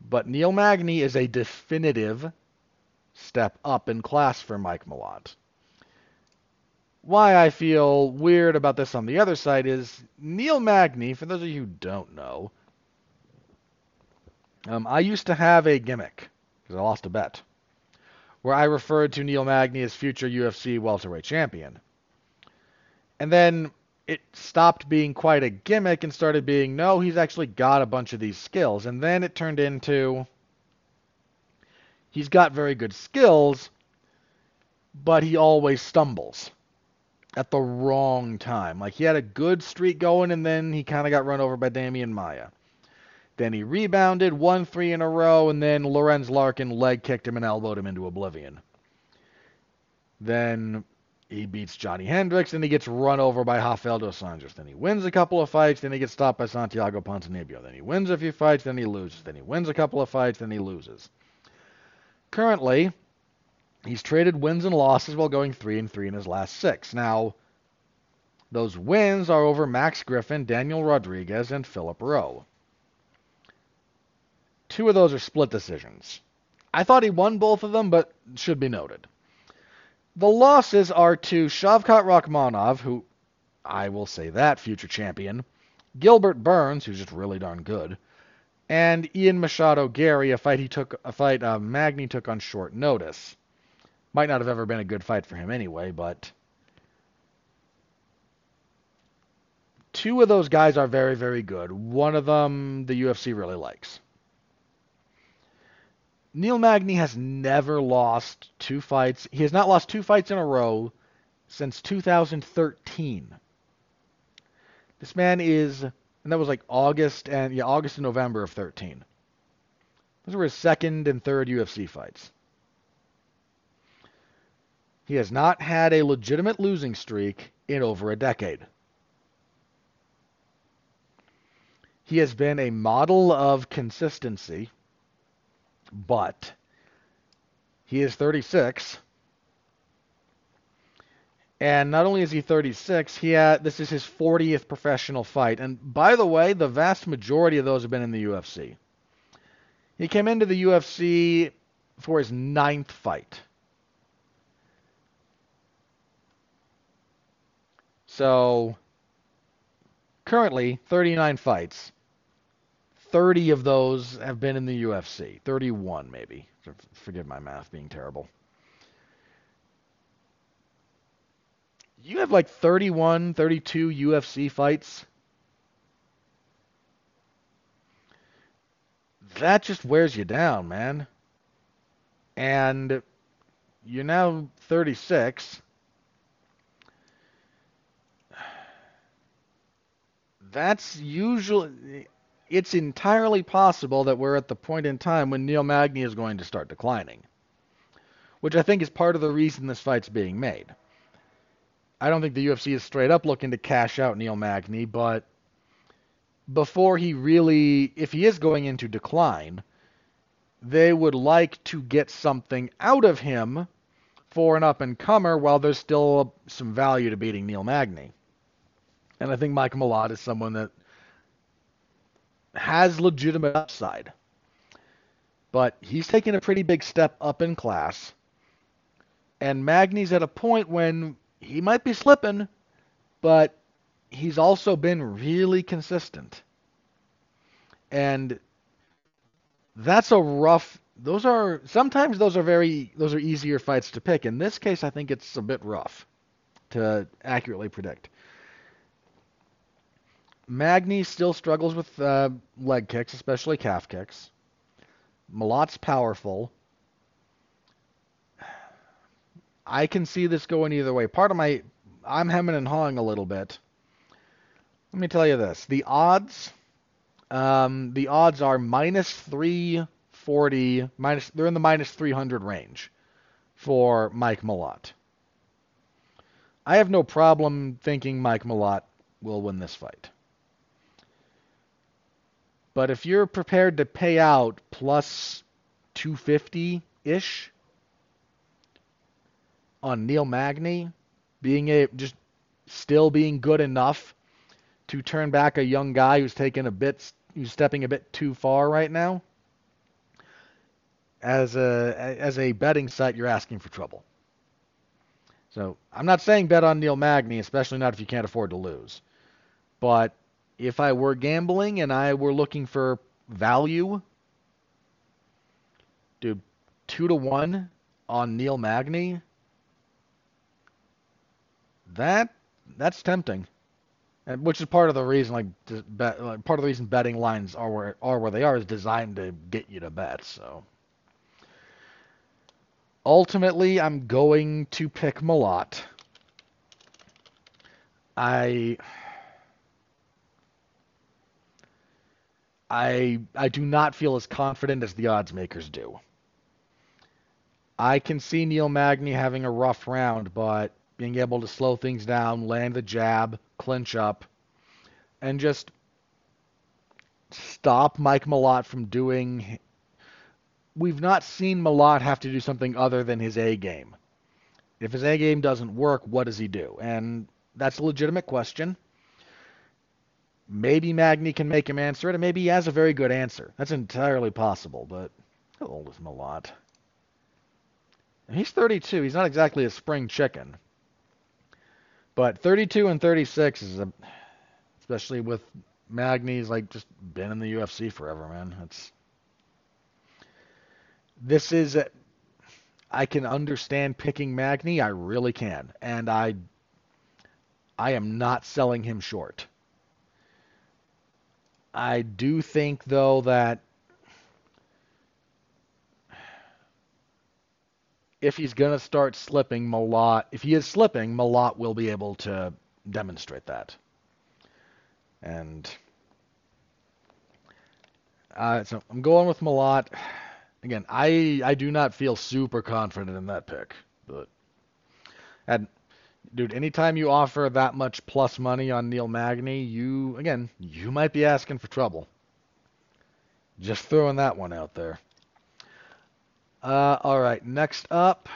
But Neil Magny is a definitive step up in class for Mike Malott. Why I feel weird about this on the other side is Neil Magny, for those of you who don't know, um, I used to have a gimmick, because I lost a bet, where I referred to Neil Magny as future UFC welterweight champion. And then it stopped being quite a gimmick and started being, no, he's actually got a bunch of these skills. And then it turned into, he's got very good skills, but he always stumbles at the wrong time. Like he had a good streak going, and then he kind of got run over by Demian Maia. Then he rebounded, won three in a row, and then Lorenz Larkin leg kicked him and elbowed him into oblivion. Then he beats Johnny Hendricks, and he gets run over by Rafael dos Anjos. Then he wins a couple of fights, then he gets stopped by Santiago Ponzinibbio. Then he wins a few fights, then he loses. Then he wins a couple of fights, then he loses. Currently, he's traded wins and losses while going three and three in his last six. Now, those wins are over Max Griffin, Daniel Rodriguez, and Philip Rowe. Two of those are split decisions. I thought he won both of them, but should be noted. The losses are to Shavkat Rakhmonov, who I will say that future champion, Gilbert Burns, who's just really darn good, and Ian Machado Garry, a fight he took, a fight uh, Magny took on short notice. Might not have ever been a good fight for him anyway, but two of those guys are very, very good. One of them the UFC really likes. Neil Magny has never lost two fights. He has not lost two fights in a row since 2013. This man is, and that was like August and yeah, August and November of 13. Those were his second and third UFC fights. He has not had a legitimate losing streak in over a decade. He has been a model of consistency but he is 36. And not only is he 36, he had, this is his 40th professional fight. And by the way, the vast majority of those have been in the UFC. He came into the UFC for his ninth fight. So, currently, 39 fights. 30 of those have been in the UFC. 31, maybe. Forgive my math being terrible. You have like 31, 32 UFC fights. That just wears you down, man. And you're now 36. That's usually it's entirely possible that we're at the point in time when Neil Magny is going to start declining. Which I think is part of the reason this fight's being made. I don't think the UFC is straight up looking to cash out Neil Magny, but before he really, if he is going into decline, they would like to get something out of him for an up and comer while there's still some value to beating Neil Magny. And I think Mike Malott is someone that has legitimate upside. But he's taken a pretty big step up in class. And Magny's at a point when he might be slipping, but he's also been really consistent. And that's a rough those are sometimes those are very those are easier fights to pick. In this case I think it's a bit rough to accurately predict. Magny still struggles with uh, leg kicks, especially calf kicks. Malott's powerful. I can see this going either way. Part of my, I'm hemming and hawing a little bit. Let me tell you this: the odds, um, the odds are minus 340, minus they're in the minus 300 range for Mike Malott. I have no problem thinking Mike Malott will win this fight. But if you're prepared to pay out plus 250 ish on Neil Magny, being a just still being good enough to turn back a young guy who's taking a bit who's stepping a bit too far right now. as a as a betting site, you're asking for trouble. So I'm not saying bet on Neil Magny, especially not if you can't afford to lose. But if I were gambling and I were looking for value, dude, two to one on Neil Magny, that that's tempting, and which is part of the reason like, bet, like part of the reason betting lines are where are where they are is designed to get you to bet. So ultimately, I'm going to pick Malott. I I I do not feel as confident as the odds makers do. I can see Neil Magny having a rough round, but being able to slow things down, land the jab, clinch up, and just stop Mike Malott from doing. We've not seen Malott have to do something other than his A game. If his A game doesn't work, what does he do? And that's a legitimate question. Maybe Magny can make him answer it, and maybe he has a very good answer. That's entirely possible, but how old is Malott? He's 32. He's not exactly a spring chicken. But 32 and 36 is a, especially with Magny's like just been in the UFC forever, man. It's this is a, I can understand picking Magny, I really can, and I I am not selling him short. I do think, though, that if he's going to start slipping, Malott, if he is slipping, Malott will be able to demonstrate that. And uh, so I'm going with Malott. Again, I I do not feel super confident in that pick, but and dude, anytime you offer that much plus money on Neil Magny, you again, you might be asking for trouble. Just throwing that one out there. Uh, all right, next up,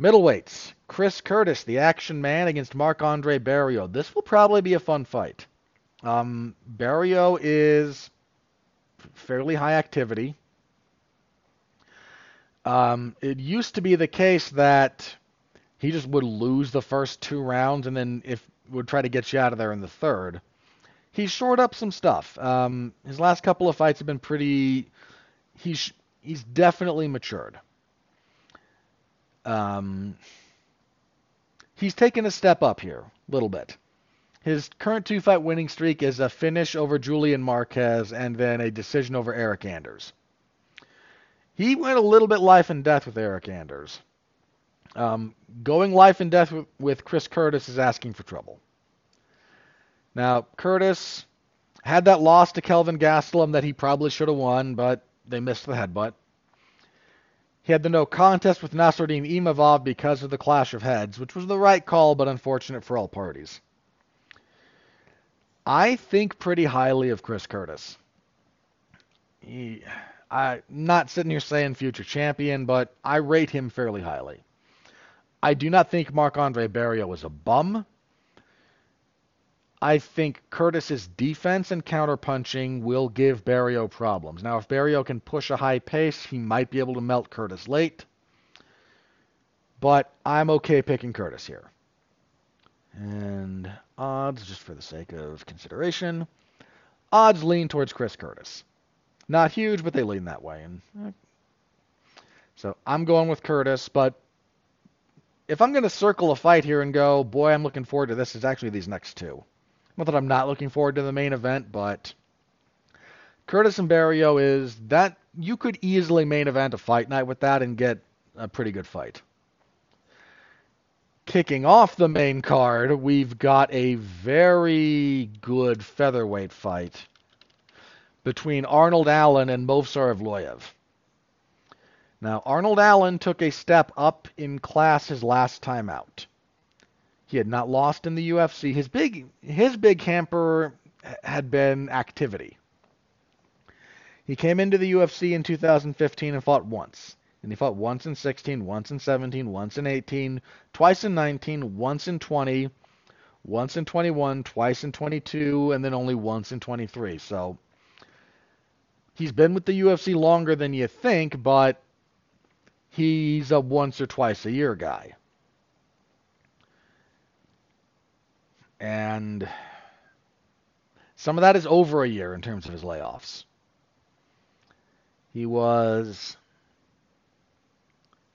middleweights. Chris Curtis, the action man, against Marc Andre Barriault. This will probably be a fun fight. Um, Barriault is fairly high activity. Um, it used to be the case that he just would lose the first two rounds and then if would try to get you out of there in the third. He's shored up some stuff. Um, his last couple of fights have been pretty. He's he's definitely matured. Um, he's taken a step up here a little bit. His current two fight winning streak is a finish over Julian Marquez and then a decision over Eryk Anders. He went a little bit life and death with Eryk Anders. Um, going life and death with, with Chris Curtis is asking for trouble. Now, Curtis had that loss to Kelvin Gastelum that he probably should have won, but they missed the headbutt. He had the no contest with Nassourdine Imavov because of the clash of heads, which was the right call, but unfortunate for all parties. I think pretty highly of Chris Curtis. He, I'm not sitting here saying future champion, but I rate him fairly highly. I do not think Marc Andre Barriault is a bum. I think Curtis's defense and counterpunching will give Barriault problems. Now, if Barriault can push a high pace, he might be able to melt Curtis late. But I'm okay picking Curtis here. And odds, just for the sake of consideration, odds lean towards Chris Curtis. Not huge, but they lean that way. And eh. so I'm going with Curtis. But if I'm going to circle a fight here and go, boy, I'm looking forward to this, it's actually these next two. Not that I'm not looking forward to the main event, but Curtis and Barriault is that you could easily main event a fight night with that and get a pretty good fight. Kicking off the main card, we've got a very good featherweight fight between Arnold Allen and Movsar Evloev. Now, Arnold Allen took a step up in class his last time out. He had not lost in the UFC. His big his big hamper had been activity. He came into the UFC in 2015 and fought once. And he fought once in 16, once in 17, once in 18, twice in 19, once in 20, once in 21, twice in 22, and then only once in 23. So he's been with the UFC longer than you think, but he's a once or twice a year guy. And some of that is over a year in terms of his layoffs. He was,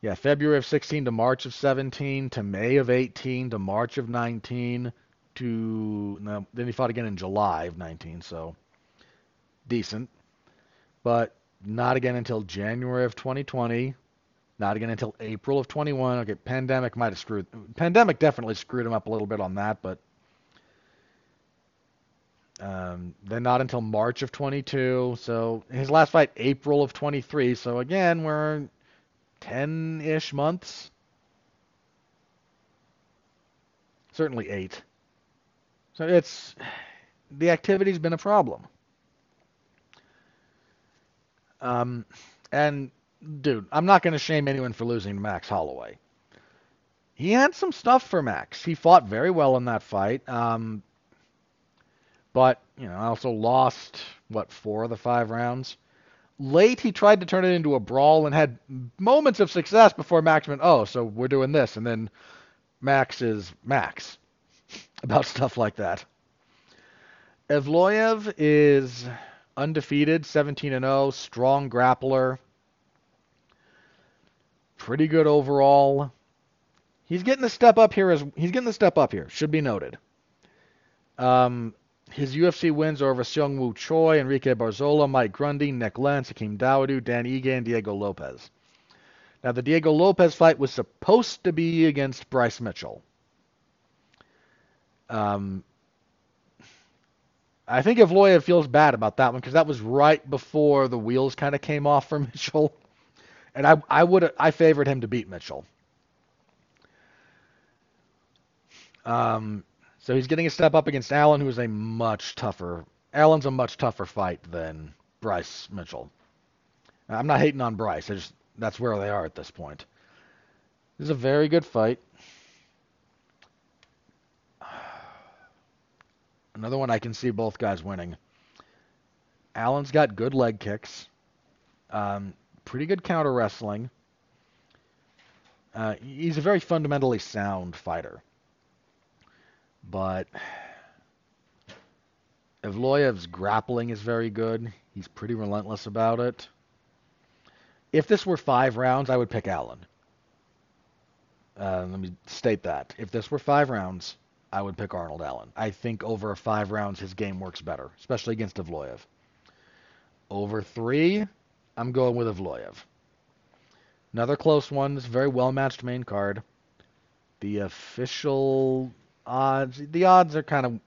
yeah, February of 16 to March of 17 to May of 18 to March of 19 to, no, then he fought again in July of 19, so decent. But not again until January of 2020. Not again until April of 21. Okay, pandemic might have screwed. Pandemic definitely screwed him up a little bit on that, but um, then not until March of 22. So his last fight, April of 23. So again, we're 10-ish months. Certainly eight. So it's the activity's been a problem. Um, and dude, I'm not going to shame anyone for losing to Max Holloway. He had some stuff for Max. He fought very well in that fight. Um, but, you know, I also lost, what, four of the five rounds. Late, he tried to turn it into a brawl and had moments of success before Max went, oh, so we're doing this. And then Max is Max [laughs] about stuff like that. Evloev is undefeated, 17 and 0, strong grappler, pretty good overall. He's getting the step up here as he's getting the step up here. Should be noted. Um, his UFC wins are over Seung Woo Choi, Enrique Barzola, Mike Grundy, Nik Lentz, Hakeem Dawodu, Dan Ige, and Diego Lopes. Now, the Diego Lopes fight was supposed to be against Bryce Mitchell. Um, I think if Evloev feels bad about that one because that was right before the wheels kind of came off for [laughs] Mitchell, and I I would I favored him to beat Mitchell. Um, so he's getting a step up against Allen, who is a much tougher. Allen's a much tougher fight than Bryce Mitchell. I'm not hating on Bryce. I just that's where they are at this point. This is a very good fight. Another one I can see both guys winning. Allen's got good leg kicks, um, pretty good counter wrestling. Uh, he's a very fundamentally sound fighter. But Evloev's grappling is very good. He's pretty relentless about it. If this were five rounds, I would pick Allen. Uh, let me state that. If this were five rounds, I would pick Arnold Allen. I think over five rounds, his game works better, especially against Evloev. Over three, I'm going with Evloev. Another close one. This very well matched main card. The official odds, the odds are kind of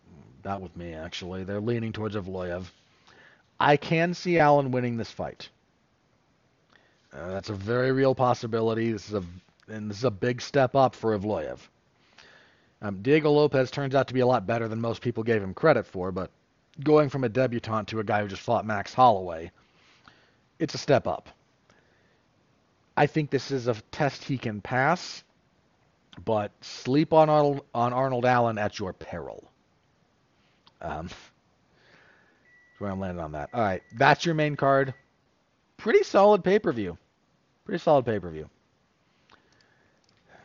not with me actually. They're leaning towards Evloev. I can see Allen winning this fight. Uh, that's a very real possibility. This is a and this is a big step up for Evloev. Um, Diego Lopes turns out to be a lot better than most people gave him credit for, but going from a debutant to a guy who just fought Max Holloway, it's a step up. I think this is a test he can pass, but sleep on Arnold, on Arnold Allen at your peril. Um, [laughs] that's where I'm landing on that. All right, that's your main card. Pretty solid pay per view. Pretty solid pay per view.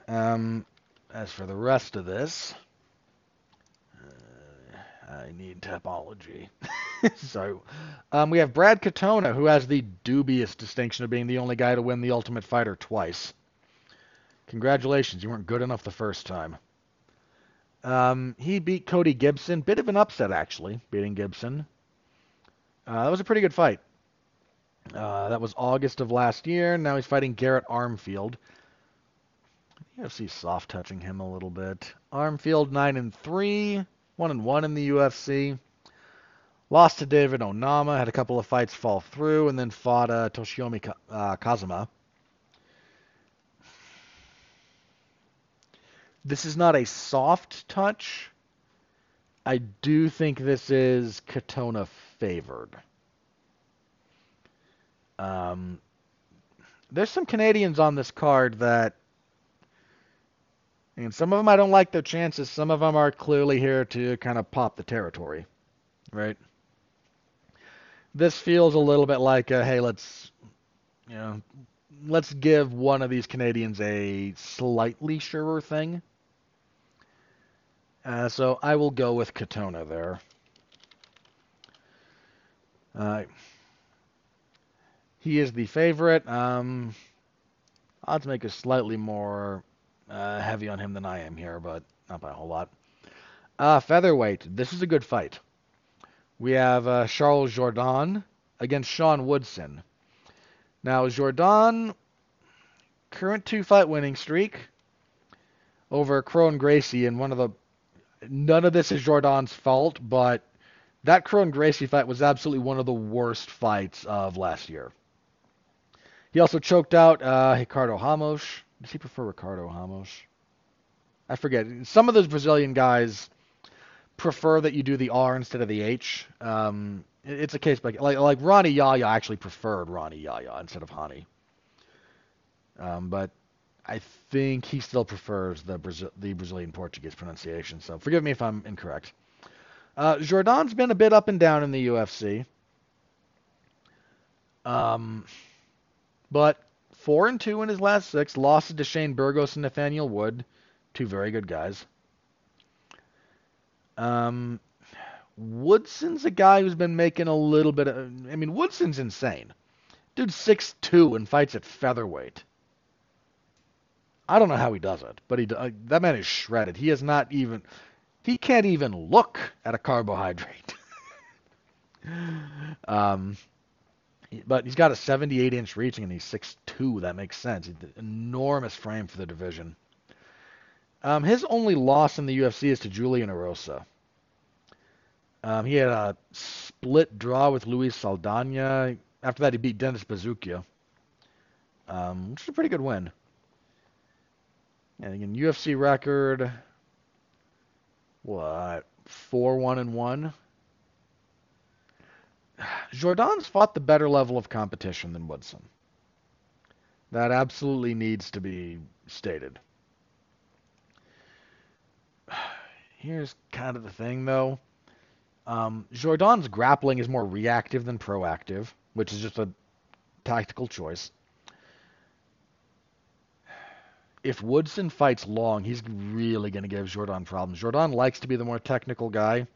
Um, as for the rest of this, uh, I need topology. [laughs] so, um, we have Brad Katona, who has the dubious distinction of being the only guy to win the Ultimate Fighter twice. Congratulations, you weren't good enough the first time. Um, he beat Cody Gibson. Bit of an upset, actually, beating Gibson. Uh, that was a pretty good fight. Uh, that was August of last year. Now he's fighting Garrett Armfield. UFC soft touching him a little bit. Armfield nine and three, one and one in the UFC. Lost to David Onama, had a couple of fights fall through, and then fought uh, Toshiomi uh, Kazama. This is not a soft touch. I do think this is Katona favored. Um, there's some Canadians on this card that and some of them I don't like their chances. Some of them are clearly here to kind of pop the territory, right? this feels a little bit like a, hey, let's you know, let's give one of these Canadians a slightly surer thing. Uh, so I will go with Katona there. Uh, he is the favorite. Um, odds make us slightly more uh, heavy on him than I am here, but not by a whole lot. Uh, featherweight. This is a good fight. We have uh, Charles Jourdain against Sean Woodson. Now, Jordan, current two fight winning streak over Kron Gracie, and one of the. None of this is Jourdain's fault, but that Kron Gracie fight was absolutely one of the worst fights of last year. He also choked out uh, Ricardo Ramos. Does he prefer Ricardo Ramos? I forget. Some of those Brazilian guys prefer that you do the R instead of the H. Um, it's a case by like like Rani Yahya actually preferred Ronnie Yaya instead of Hani. Um, but I think he still prefers the Brazil, the Brazilian Portuguese pronunciation. So forgive me if I'm incorrect. Uh, Jourdain's been a bit up and down in the UFC. Um, but four and two in his last six, losses to Shane Burgos and Nathaniel Wood, two very good guys. Um, Woodson's a guy who's been making a little bit of. I mean, Woodson's insane. Dude's six two and fights at featherweight. I don't know how he does it, but he uh, that man is shredded. He is not even. He can't even look at a carbohydrate. [laughs] um, but he's got a 78 inch reaching and he's 6'2. That makes sense. enormous frame for the division. Um, his only loss in the UFC is to Julian Erosa. Um, he had a split draw with Luis Saldana. After that, he beat Dennis Buzukja, um, which is a pretty good win. And again, UFC record, what, 4 1 and 1? Jourdain's fought the better level of competition than Woodson. That absolutely needs to be stated. [sighs] Here's kind of the thing, though. Um, Jourdain's grappling is more reactive than proactive, which is just a tactical choice. [sighs] If Woodson fights long, he's really going to give Jourdain problems. Jourdain likes to be the more technical guy,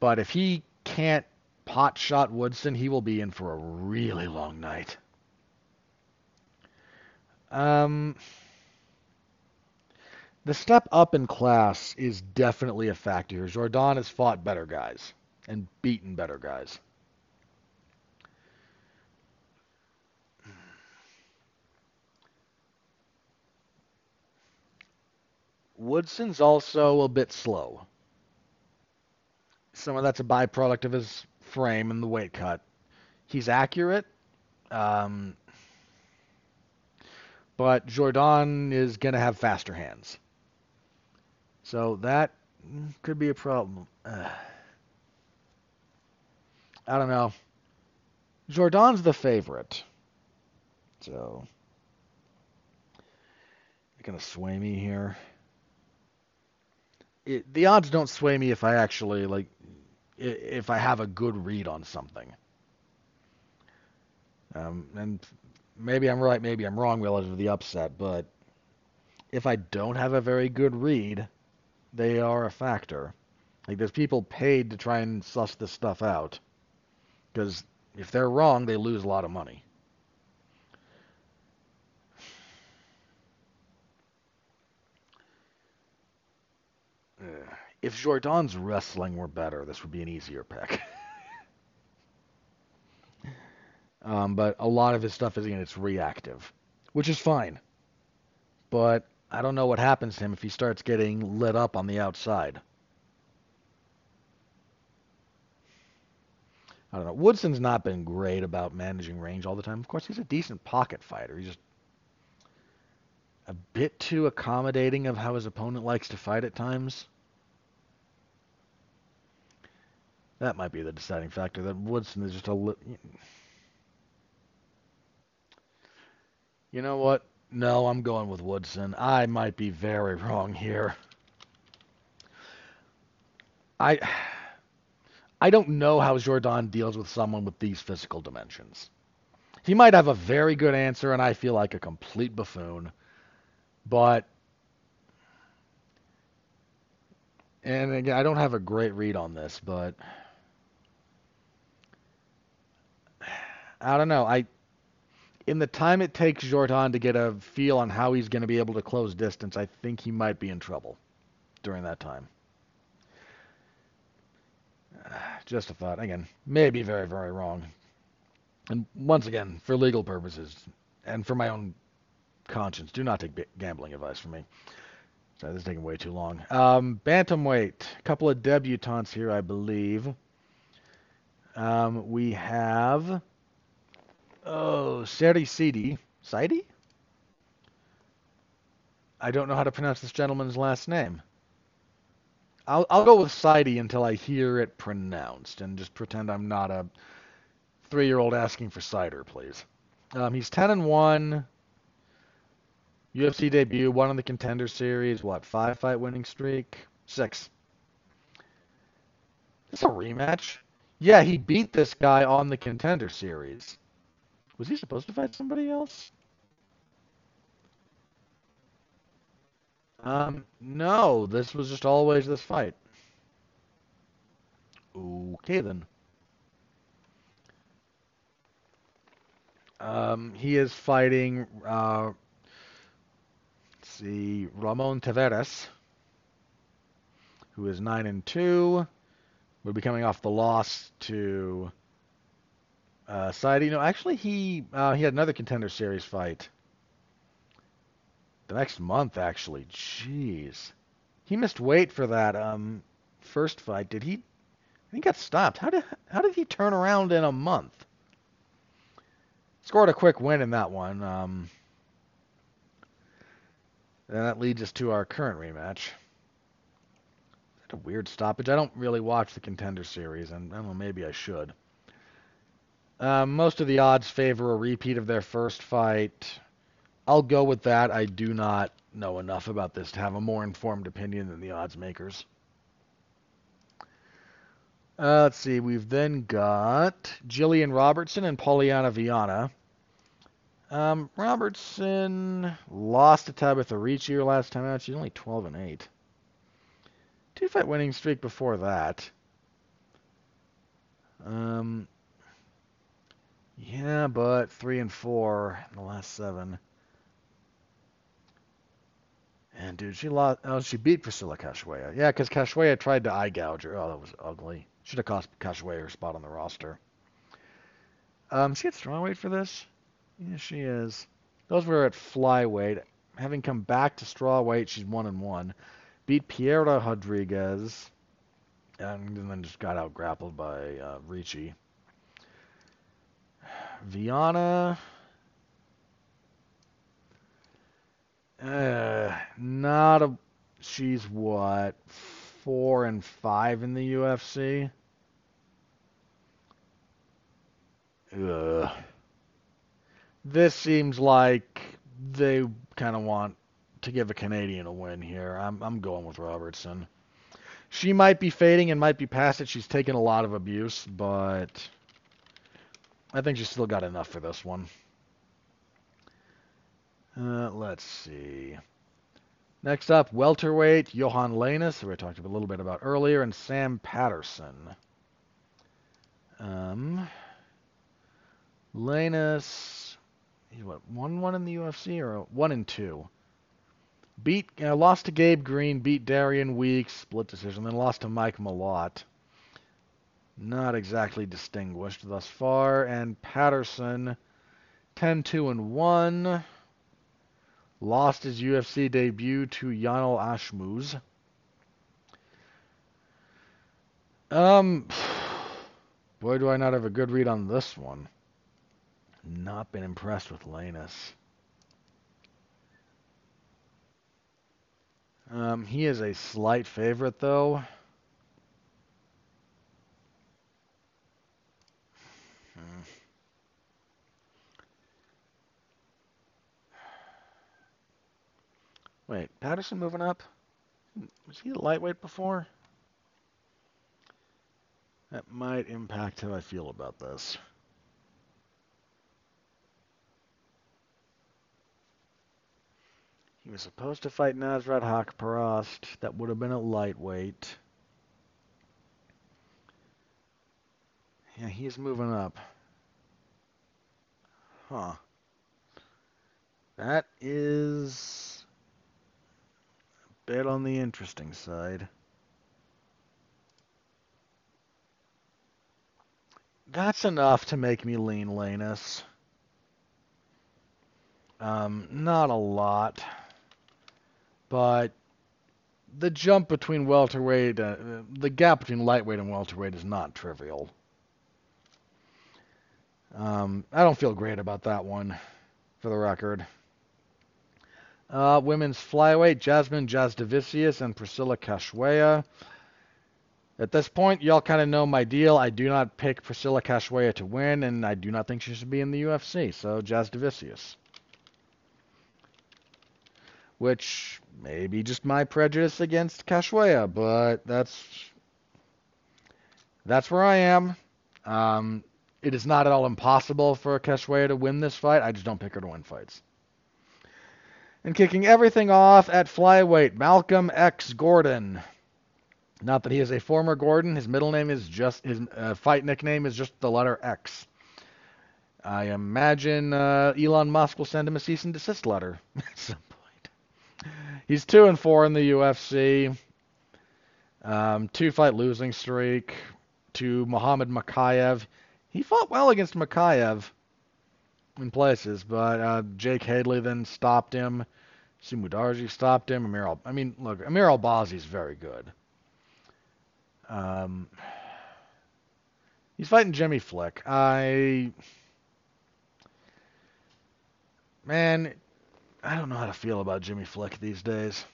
but if he can't pot shot Woodson, he will be in for a really long night. Um, the step up in class is definitely a factor here. Jourdain has fought better guys and beaten better guys. Woodson's also a bit slow. Some of that's a byproduct of his frame and the weight cut. He's accurate, um, but Jourdain is going to have faster hands. So that could be a problem. Uh, I don't know. Jourdain's the favorite. So, you're going to sway me here. It, the odds don't sway me if I actually, like, if I have a good read on something. Um, and maybe I'm right, maybe I'm wrong relative to the upset, but if I don't have a very good read, they are a factor. Like there's people paid to try and suss this stuff out. Because if they're wrong, they lose a lot of money. If Jourdain's wrestling were better, this would be an easier pick. [laughs] um, but a lot of his stuff is again it's reactive, which is fine. But I don't know what happens to him if he starts getting lit up on the outside. I don't know. Woodson's not been great about managing range all the time. Of course, he's a decent pocket fighter. He's just a bit too accommodating of how his opponent likes to fight at times. That might be the deciding factor. That Woodson is just a little. You know what? No, I'm going with Woodson. I might be very [laughs] wrong here. I I don't know how Jourdain deals with someone with these physical dimensions. He might have a very good answer, and I feel like a complete buffoon. But, and again, I don't have a great read on this, but I don't know. I in the time it takes Jourdain to get a feel on how he's going to be able to close distance, I think he might be in trouble during that time. [sighs] Just a thought. Again, may be very, very wrong. And once again, for legal purposes and for my own conscience, do not take gambling advice from me. Sorry, this is taking way too long. Um, bantamweight, a couple of debutantes here, I believe. Um, we have oh Seri Sidi, Sidi. I don't know how to pronounce this gentleman's last name. I'll I'll go with Sidey until I hear it pronounced, and just pretend I'm not a three-year-old asking for cider, please. Um, he's ten and one. UFC debut, one in the contender series. What five fight winning streak? Six. This a rematch? Yeah, he beat this guy on the contender series. Was he supposed to fight somebody else? Um, no, this was just always this fight. Okay then. Um, he is fighting, uh, let's see, Ramon Taveras, who is 9 and 2. Will be coming off the loss to uh, Saidi. No, actually, he uh, he had another contender series fight the next month, actually. Jeez. He missed weight for that um, first fight. Did he? He got stopped. How did how did he turn around in a month? Scored a quick win in that one. Um, and that leads us to our current rematch. A weird stoppage? I don't really watch the contender series, and I don't know, maybe I should. Um, most of the odds favor a repeat of their first fight. I'll go with that. I do not know enough about this to have a more informed opinion than the odds makers. Uh, let's see. We've then got Jillian Robertson and Polyana Viana. Um, Robertson lost to Tabitha Ricci last time out. She's only 12 and 8. Two fight winning streak before that. Um, yeah, but three and four in the last seven. And dude, she lost. Oh, she beat Priscilla Cachoeira. Yeah, because Cachoeira tried to eye gouge her. Oh, that was ugly. Should have cost Cachoeira her spot on the roster. Um, she at strawweight for this? Yeah, she is. Those were at flyweight. Having come back to strawweight, she's one and one. Beat Piera Rodriguez, and then just got out grappled by uh, Ricci. Viana. Uh, not a. She's what four and five in the UFC. Ugh. This seems like they kind of want to give a Canadian a win here. I'm I'm going with Robertson. She might be fading and might be past it. She's taken a lot of abuse, but I think she's still got enough for this one. Uh, let's see. Next up, welterweight Yohan Lainesse, who I talked a little bit about earlier, and Sam Patterson. Um, Lainesse, he's what one one in the UFC or one and two. Beat uh, lost to Gabe Green, beat Darian Weeks, split decision, then lost to Mike Malott. Not exactly distinguished thus far. And Patterson, 10-2 and 1. Lost his UFC debut to Yanal Ashmouz. Um, [sighs] boy, do I not have a good read on this one. Not been impressed with Lainesse. Um, he is a slight favorite, though. Hmm. Wait, Patterson moving up? Was he a lightweight before? That might impact how I feel about this. He was supposed to fight Nasrat Haqparast. That would have been a lightweight. Yeah, he's moving up. Huh. That is a bit on the interesting side. That's enough to make me lean Lainesse. Um, not a lot, but the jump between welterweight, uh, the gap between lightweight and welterweight is not trivial. Um, I don't feel great about that one, for the record. Uh, women's flyweight, Jasmine Jasudavicius and Priscilla Cachoeira. At this point, y'all kind of know my deal. I do not pick Priscilla Cachoeira to win, and I do not think she should be in the UFC. So, Jasudavicius. Which may be just my prejudice against Cachoeira, but that's that's where I am. Um, it is not at all impossible for Cachoeira to win this fight. I just don't pick her to win fights. And kicking everything off at flyweight, Malcolm X Gordon. Not that he is a former Gordon. His middle name is just his uh, fight nickname is just the letter X. I imagine uh, Elon Musk will send him a cease and desist letter [laughs] at some point. He's two and four in the UFC. Um, two fight losing streak to Muhammad Mokaev. He fought well against Mokaev in places, but uh, Jake Hadley then stopped him. Su Mudaerji stopped him. Amir Al- I mean, look, Amir Albazi is very good. Um, he's fighting Jimmy Flick. I, man, I don't know how to feel about Jimmy Flick these days.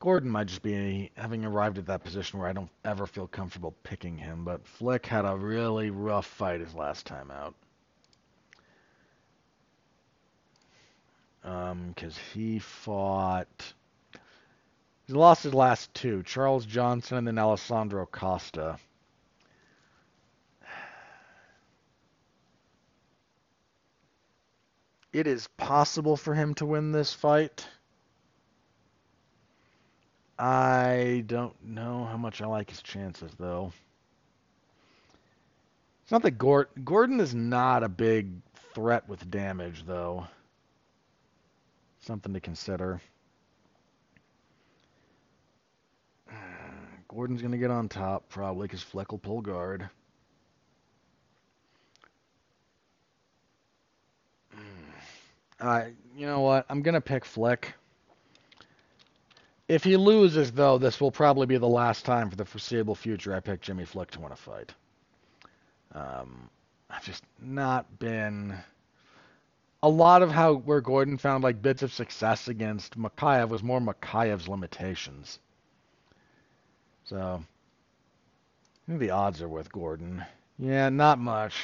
Gordon might just be having arrived at that position where I don't ever feel comfortable picking him, but Flick had a really rough fight his last time out. Um, because he fought. He lost his last two Charles Johnson and then Alessandro Costa. It is possible for him to win this fight. I don't know how much I like his chances, though. It's not that Gordon, Gordon is not a big threat with damage, though. Something to consider. [sighs] Gordon's going to get on top, probably, because Flick will pull guard. [sighs] Uh, you know what? I'm going to pick Flick. If he loses, though, this will probably be the last time for the foreseeable future I pick Jimmy Flick to win a fight. Um, I've just not been. A lot of how where Gordon found like bits of success against Mokaev was more Mokaev's limitations. So, I think the odds are with Gordon. Yeah, not much.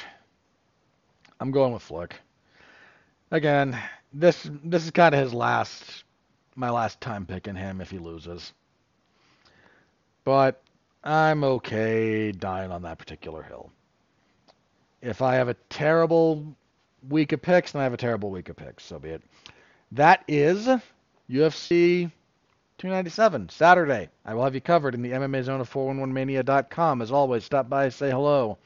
I'm going with Flick. Again, this this is kind of his last my last time picking him if he loses. But I'm okay dying on that particular hill. If I have a terrible week of picks, then I have a terrible week of picks. So be it. That is UFC 297, Saturday. I will have you covered in the MMA Zone of 411mania.com. As always, stop by, say hello.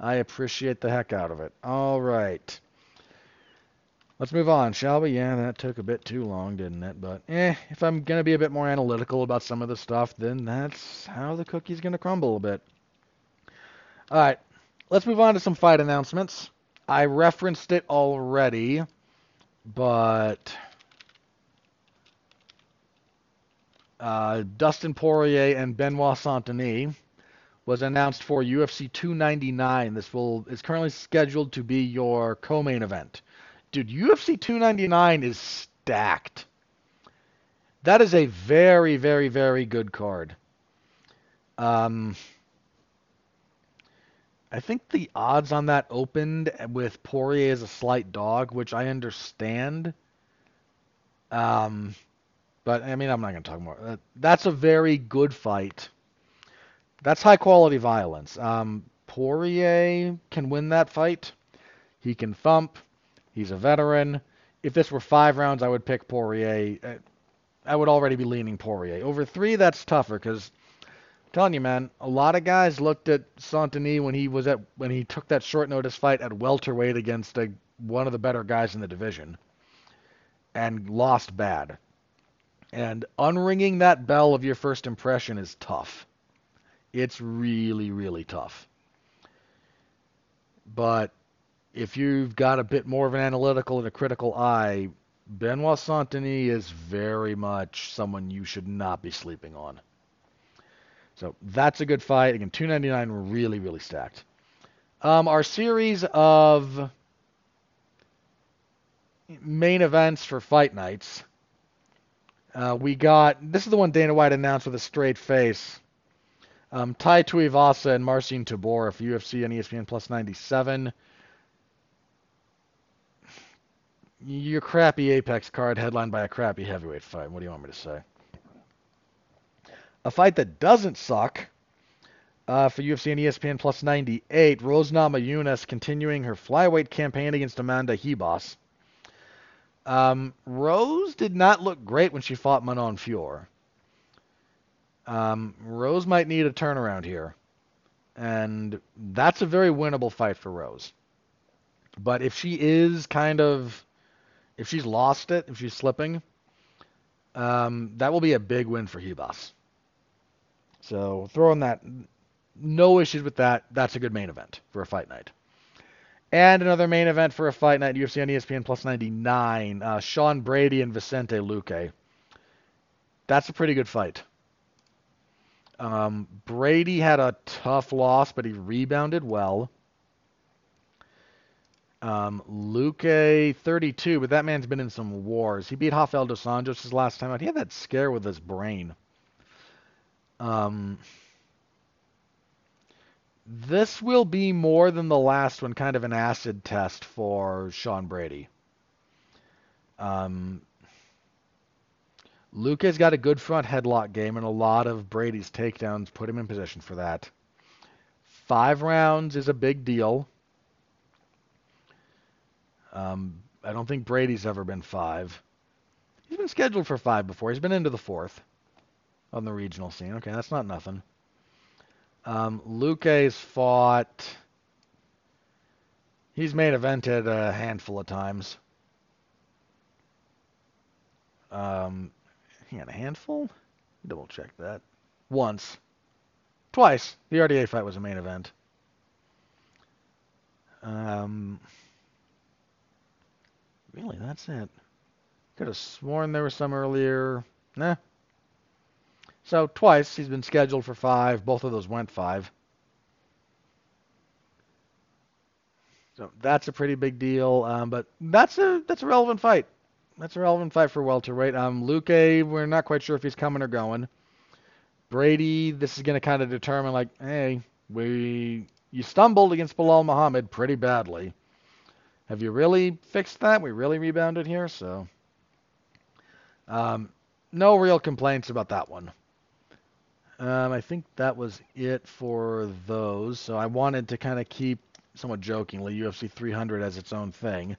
I appreciate the heck out of it. All right. Let's move on, shall we? Yeah, that took a bit too long, didn't it? But eh, if I'm gonna be a bit more analytical about some of the stuff, then that's how the cookie's gonna crumble a bit. All right, let's move on to some fight announcements. I referenced it already, but uh, Dustin Poirier and Benoit Saint-Denis was announced for UFC 299. This will is currently scheduled to be your co-main event dude, UFC 299 is stacked. That is a very, very, very good card. Um, I think the odds on that opened with Poirier as a slight dog, which I understand. Um, but I mean, I'm not going to talk more. That's a very good fight. That's high quality violence. Um, Poirier can win that fight. He can thump. He's a veteran. If this were five rounds, I would pick Poirier. Uh, I would already be leaning Poirier. Over three, that's tougher because I'm telling you, man, a lot of guys looked at Saint-Denis when he was at when he took that short notice fight at welterweight against a, one of the better guys in the division and lost bad. And unringing that bell of your first impression is tough. It's really, really tough. But if you've got a bit more of an analytical and a critical eye, Benoit Saint-Denis is very much someone you should not be sleeping on. So that's a good fight. Again, 299 really, really stacked. Um, our series of main events for fight nights. Uh, we got this is the one Dana White announced with a straight face. Um, Tai Tuivasa and Marcin Tybura for UFC and ESPN Plus 97. Your crappy Apex card headlined by a crappy heavyweight fight. What do you want me to say? A fight that doesn't suck uh, for UFC and ESPN Plus 98. Rose Namajunas continuing her flyweight campaign against Amanda Ribas. Um, Rose did not look great when she fought Manon Fiorot. Um, Rose might need a turnaround here. And that's a very winnable fight for Rose. But if she is kind of, if she's lost it, if she's slipping, um, that will be a big win for Ribas. So throwing that, no issues with that. That's a good main event for a fight night. And another main event for a fight night, UFC on ESPN Plus 99, uh, Sean Brady and Vicente Luque. That's a pretty good fight. Um, Brady had a tough loss, but he rebounded well. Um, Luque, 32, but that man's been in some wars. He beat Rafael dos Anjos his last time out. He had that scare with his brain. Um, this will be more than the last one, kind of an acid test for Sean Brady. Um, Luque has got a good front headlock game, and a lot of Brady's takedowns put him in position for that. Five rounds is a big deal. Um, I don't think Brady's ever been five. He's been scheduled for five before. He's been into the fourth on the regional scene. Okay, that's not nothing. Um, Luque's fought. He's main evented a handful of times. Um, he had a handful? Double check that. Once. Twice. The RDA fight was a main event. Um, really, that's it. Could have sworn there was some earlier. Nah. So twice he's been scheduled for five. Both of those went five. So that's a pretty big deal. Um, but that's a that's a relevant fight that's a relevant fight for welterweight. Um, Luque, we're not quite sure if he's coming or going. Brady, this is going to kind of determine, like, hey, we you stumbled against Belal Muhammad pretty badly. Have you really fixed that? We really rebounded here, so um, no real complaints about that one. Um, I think that was it for those. So I wanted to kind of keep, somewhat jokingly, UFC 300 as its own thing.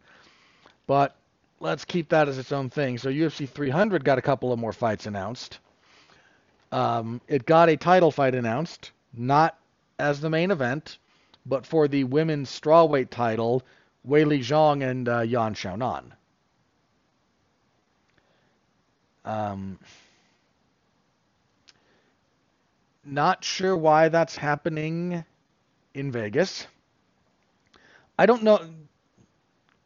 But let's keep that as its own thing. So UFC 300 got a couple of more fights announced. Um, it got a title fight announced, not as the main event, but for the women's strawweight title, Weili Zhang and uh, Yan Xiaonan. Um, not sure why that's happening in Vegas. I don't know.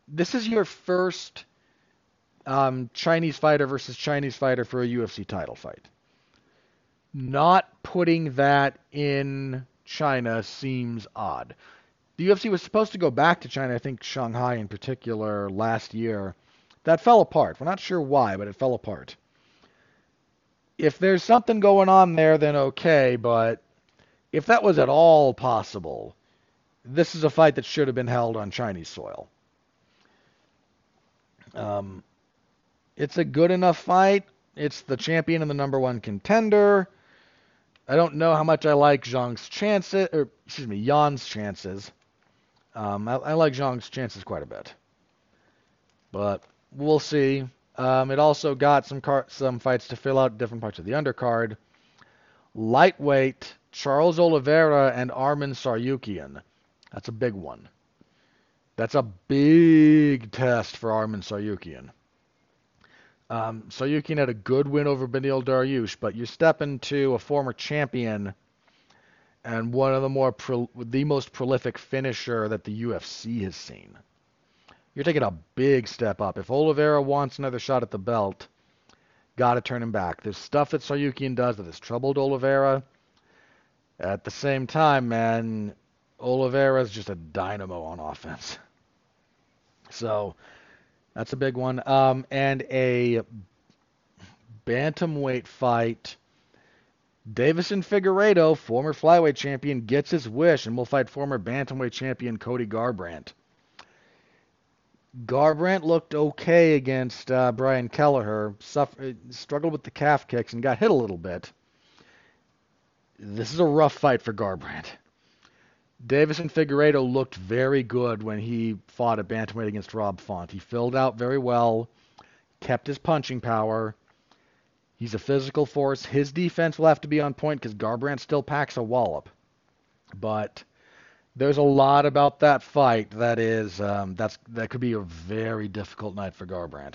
This is your first um, Chinese fighter versus Chinese fighter for a UFC title fight. Not putting that in China seems odd. The UFC was supposed to go back to China, I think Shanghai in particular, last year. That fell apart. We're not sure why, but it fell apart. If there's something going on there, then okay, but if that was at all possible, this is a fight that should have been held on Chinese soil. Um, it's a good enough fight. It's the champion and the number one contender. I don't know how much I like Zhang's chances, or excuse me, Yan's chances. Um, I, I like Zhang's chances quite a bit, but we'll see. Um, it also got some car- some fights to fill out different parts of the undercard. Lightweight, Charles Oliveira and Arman Tsarukyan. That's a big one. That's a big test for Arman Tsarukyan. Um, Tsarukyan had a good win over Beneil Dariush, but you step into a former champion and one of the more pro- the most prolific finisher that the UFC has seen. You're taking a big step up. If Oliveira wants another shot at the belt, got to turn him back. There's stuff that Tsarukyan does that has troubled Oliveira. At the same time, man, Oliveira's just a dynamo on offense. [laughs] So that's a big one. Um, and a bantamweight fight. Deiveson Figueiredo, former flyweight champion, gets his wish and will fight former bantamweight champion Cody Garbrandt. Garbrandt looked okay against uh, Brian Kelleher, suffered, struggled with the calf kicks and got hit a little bit. This is a rough fight for Garbrandt. Deiveson Figueiredo looked very good when he fought at bantamweight against Rob Font. He filled out very well, kept his punching power. He's a physical force. His defense will have to be on point because Garbrandt still packs a wallop. But there's a lot about that fight that is um, that's that could be a very difficult night for Garbrandt.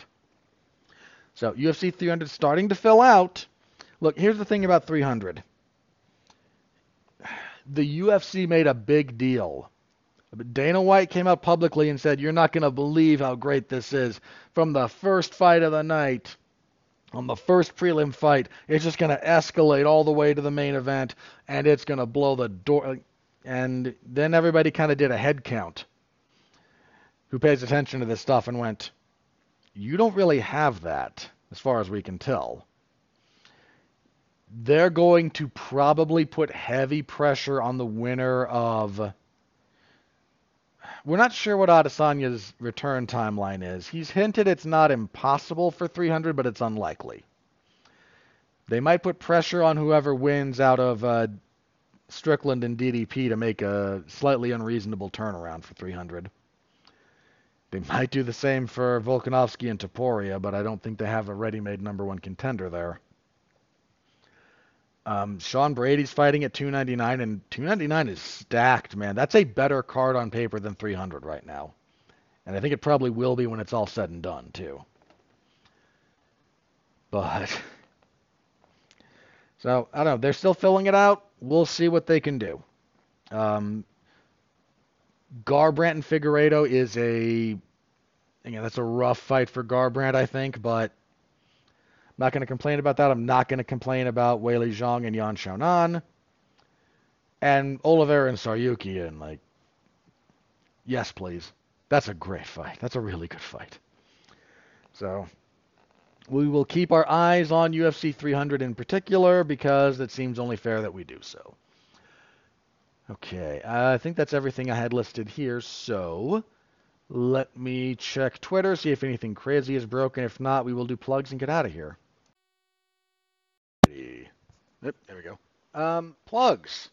So UFC 300 starting to fill out. Look, here's the thing about 300 the UFC made a big deal. Dana White came out publicly and said, You're not going to believe how great this is. From the first fight of the night, on the first prelim fight, it's just going to escalate all the way to the main event, and it's going to blow the door. And then everybody kind of did a head count who pays attention to this stuff and went, You don't really have that, as far as we can tell they're going to probably put heavy pressure on the winner of. We're not sure what Adesanya's return timeline is. He's hinted it's not impossible for 300, but it's unlikely. They might put pressure on whoever wins out of uh, Strickland and DDP to make a slightly unreasonable turnaround for 300. They might do the same for Volkanovski and Topuria, but I don't think they have a ready-made number one contender there. Um, Sean Brady's fighting at 299, and 299 is stacked, man. That's a better card on paper than 300 right now. And I think it probably will be when it's all said and done, too. But, so, I don't know. They're still filling it out. We'll see what they can do. Um, Garbrandt and Figueiredo is a, again, that's a rough fight for Garbrandt, I think, but not going to complain about that. I'm not going to complain about Weili Zhang and Yan Xiaonan. And Oliveira and Tsarukyan, like, yes, please. That's a great fight. That's a really good fight. So, we will keep our eyes on UFC 300 in particular because it seems only fair that we do so. Okay, I think that's everything I had listed here. So, let me check Twitter, see if anything crazy is broken. If not, we will do plugs and get out of here. Yep, there we go. Um, plugs.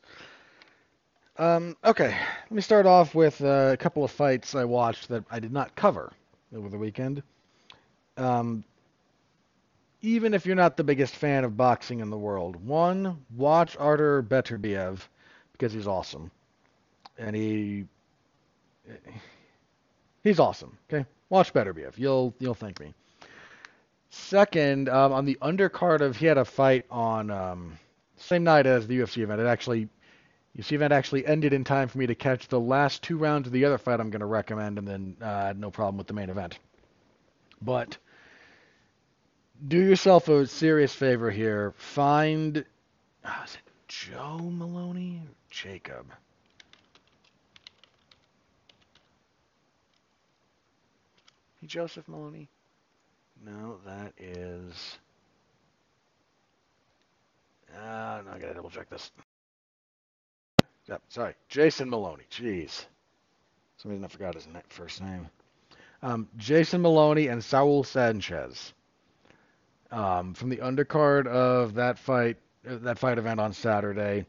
Um, okay, let me start off with uh, a couple of fights I watched that I did not cover over the weekend. Um, even if you're not the biggest fan of boxing in the world, one, watch Artur Beterbiev because he's awesome, and he he's awesome. Okay, watch Beterbiev. You'll you'll thank me. Second, um, on the undercard of he had a fight on um, same night as the UFC event. It actually UFC event actually ended in time for me to catch the last two rounds of the other fight I'm going to recommend, and then uh, no problem with the main event. But do yourself a serious favor here. Find oh, is it Joe Moloney or Jacob? Joseph Moloney? No, that is. Uh, no, I gotta double check this. Yep, sorry, Jason Moloney. Jeez, some reason I forgot his first name. Um, Jason Moloney and Saul Sanchez. Um, from the undercard of that fight, that fight event on Saturday.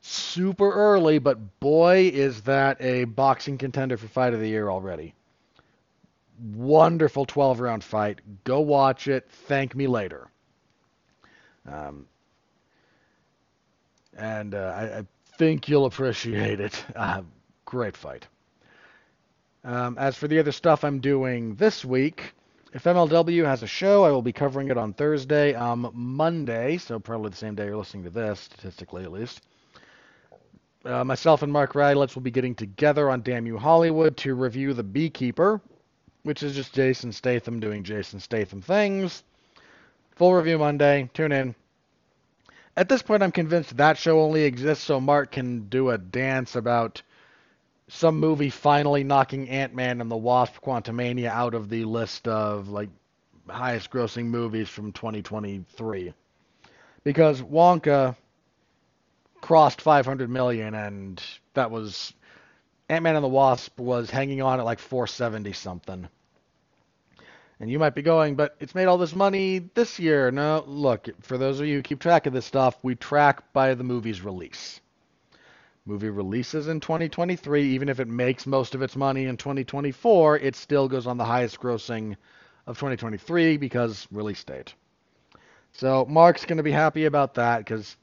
Super early, but boy, is that a boxing contender for fight of the year already. Wonderful 12 round fight. Go watch it. Thank me later. Um, and uh, I, I, think you'll appreciate it. [laughs] Uh, great fight. Um, as for the other stuff I'm doing this week, if MLW has a show, I will be covering it on Thursday. Um, Monday, so probably the same day you're listening to this, statistically at least. Uh, myself and Mark Radulich will be getting together on Damn You Hollywood to review The Beekeeper, which is just Jason Statham doing Jason Statham things. Full review Monday. Tune in. At this point, I'm convinced that show only exists so Mark can do a dance about some movie finally knocking Ant-Man and the Wasp Quantumania out of the list of like highest grossing movies from 2023. Because Wonka crossed 500 million and that was Ant-Man and the Wasp was hanging on at like 470 something. And you might be going, but it's made all this money this year. No, look, for those of you who keep track of this stuff, we track by the movie's release. Movie releases in 2023, even if it makes most of its money in 2024, it still goes on the highest grossing of 2023 because release date. So Mark's going to be happy about that because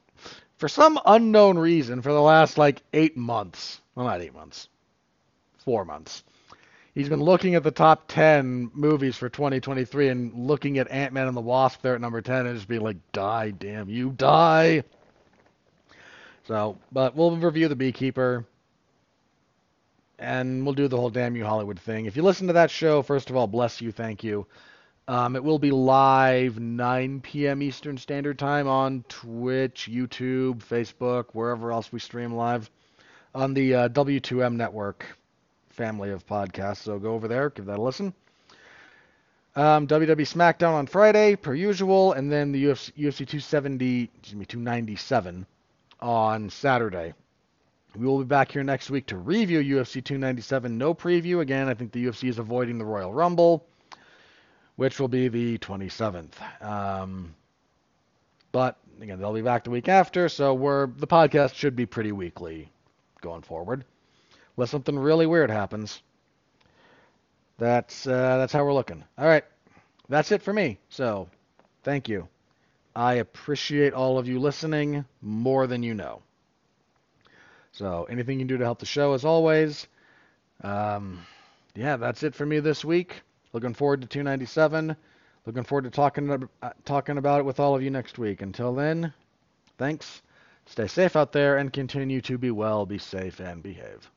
for some unknown reason, for the last like eight months, well, not eight months, four months, he's been looking at the top 10 movies for 2023 and looking at Ant-Man and the Wasp there at number 10 and just being like, die, damn you, die. So, but we'll review The Beekeeper and we'll do the whole damn you Hollywood thing. If you listen to that show, first of all, bless you, thank you. Um, it will be live 9 p.m. Eastern Standard Time on Twitch, YouTube, Facebook, wherever else we stream live on the uh, W2M network family of podcasts. So go over there, give that a listen. Um, WWE SmackDown on Friday, per usual, and then the UFC, UFC 270, excuse me, 297 on Saturday. We will be back here next week to review UFC 297. No preview. Again, I think the UFC is avoiding the Royal Rumble, which will be the 27th. Um, but again, they'll be back the week after, so we're the podcast should be pretty weekly going forward unless something really weird happens. That's uh, that's how we're looking. All right, that's it for me. So, thank you. I appreciate all of you listening more than you know. So, anything you can do to help the show, as always. Um, yeah, that's it for me this week. Looking forward to 297. Looking forward to talking uh, talking about it with all of you next week. Until then, thanks. Stay safe out there and continue to be well, be safe, and behave.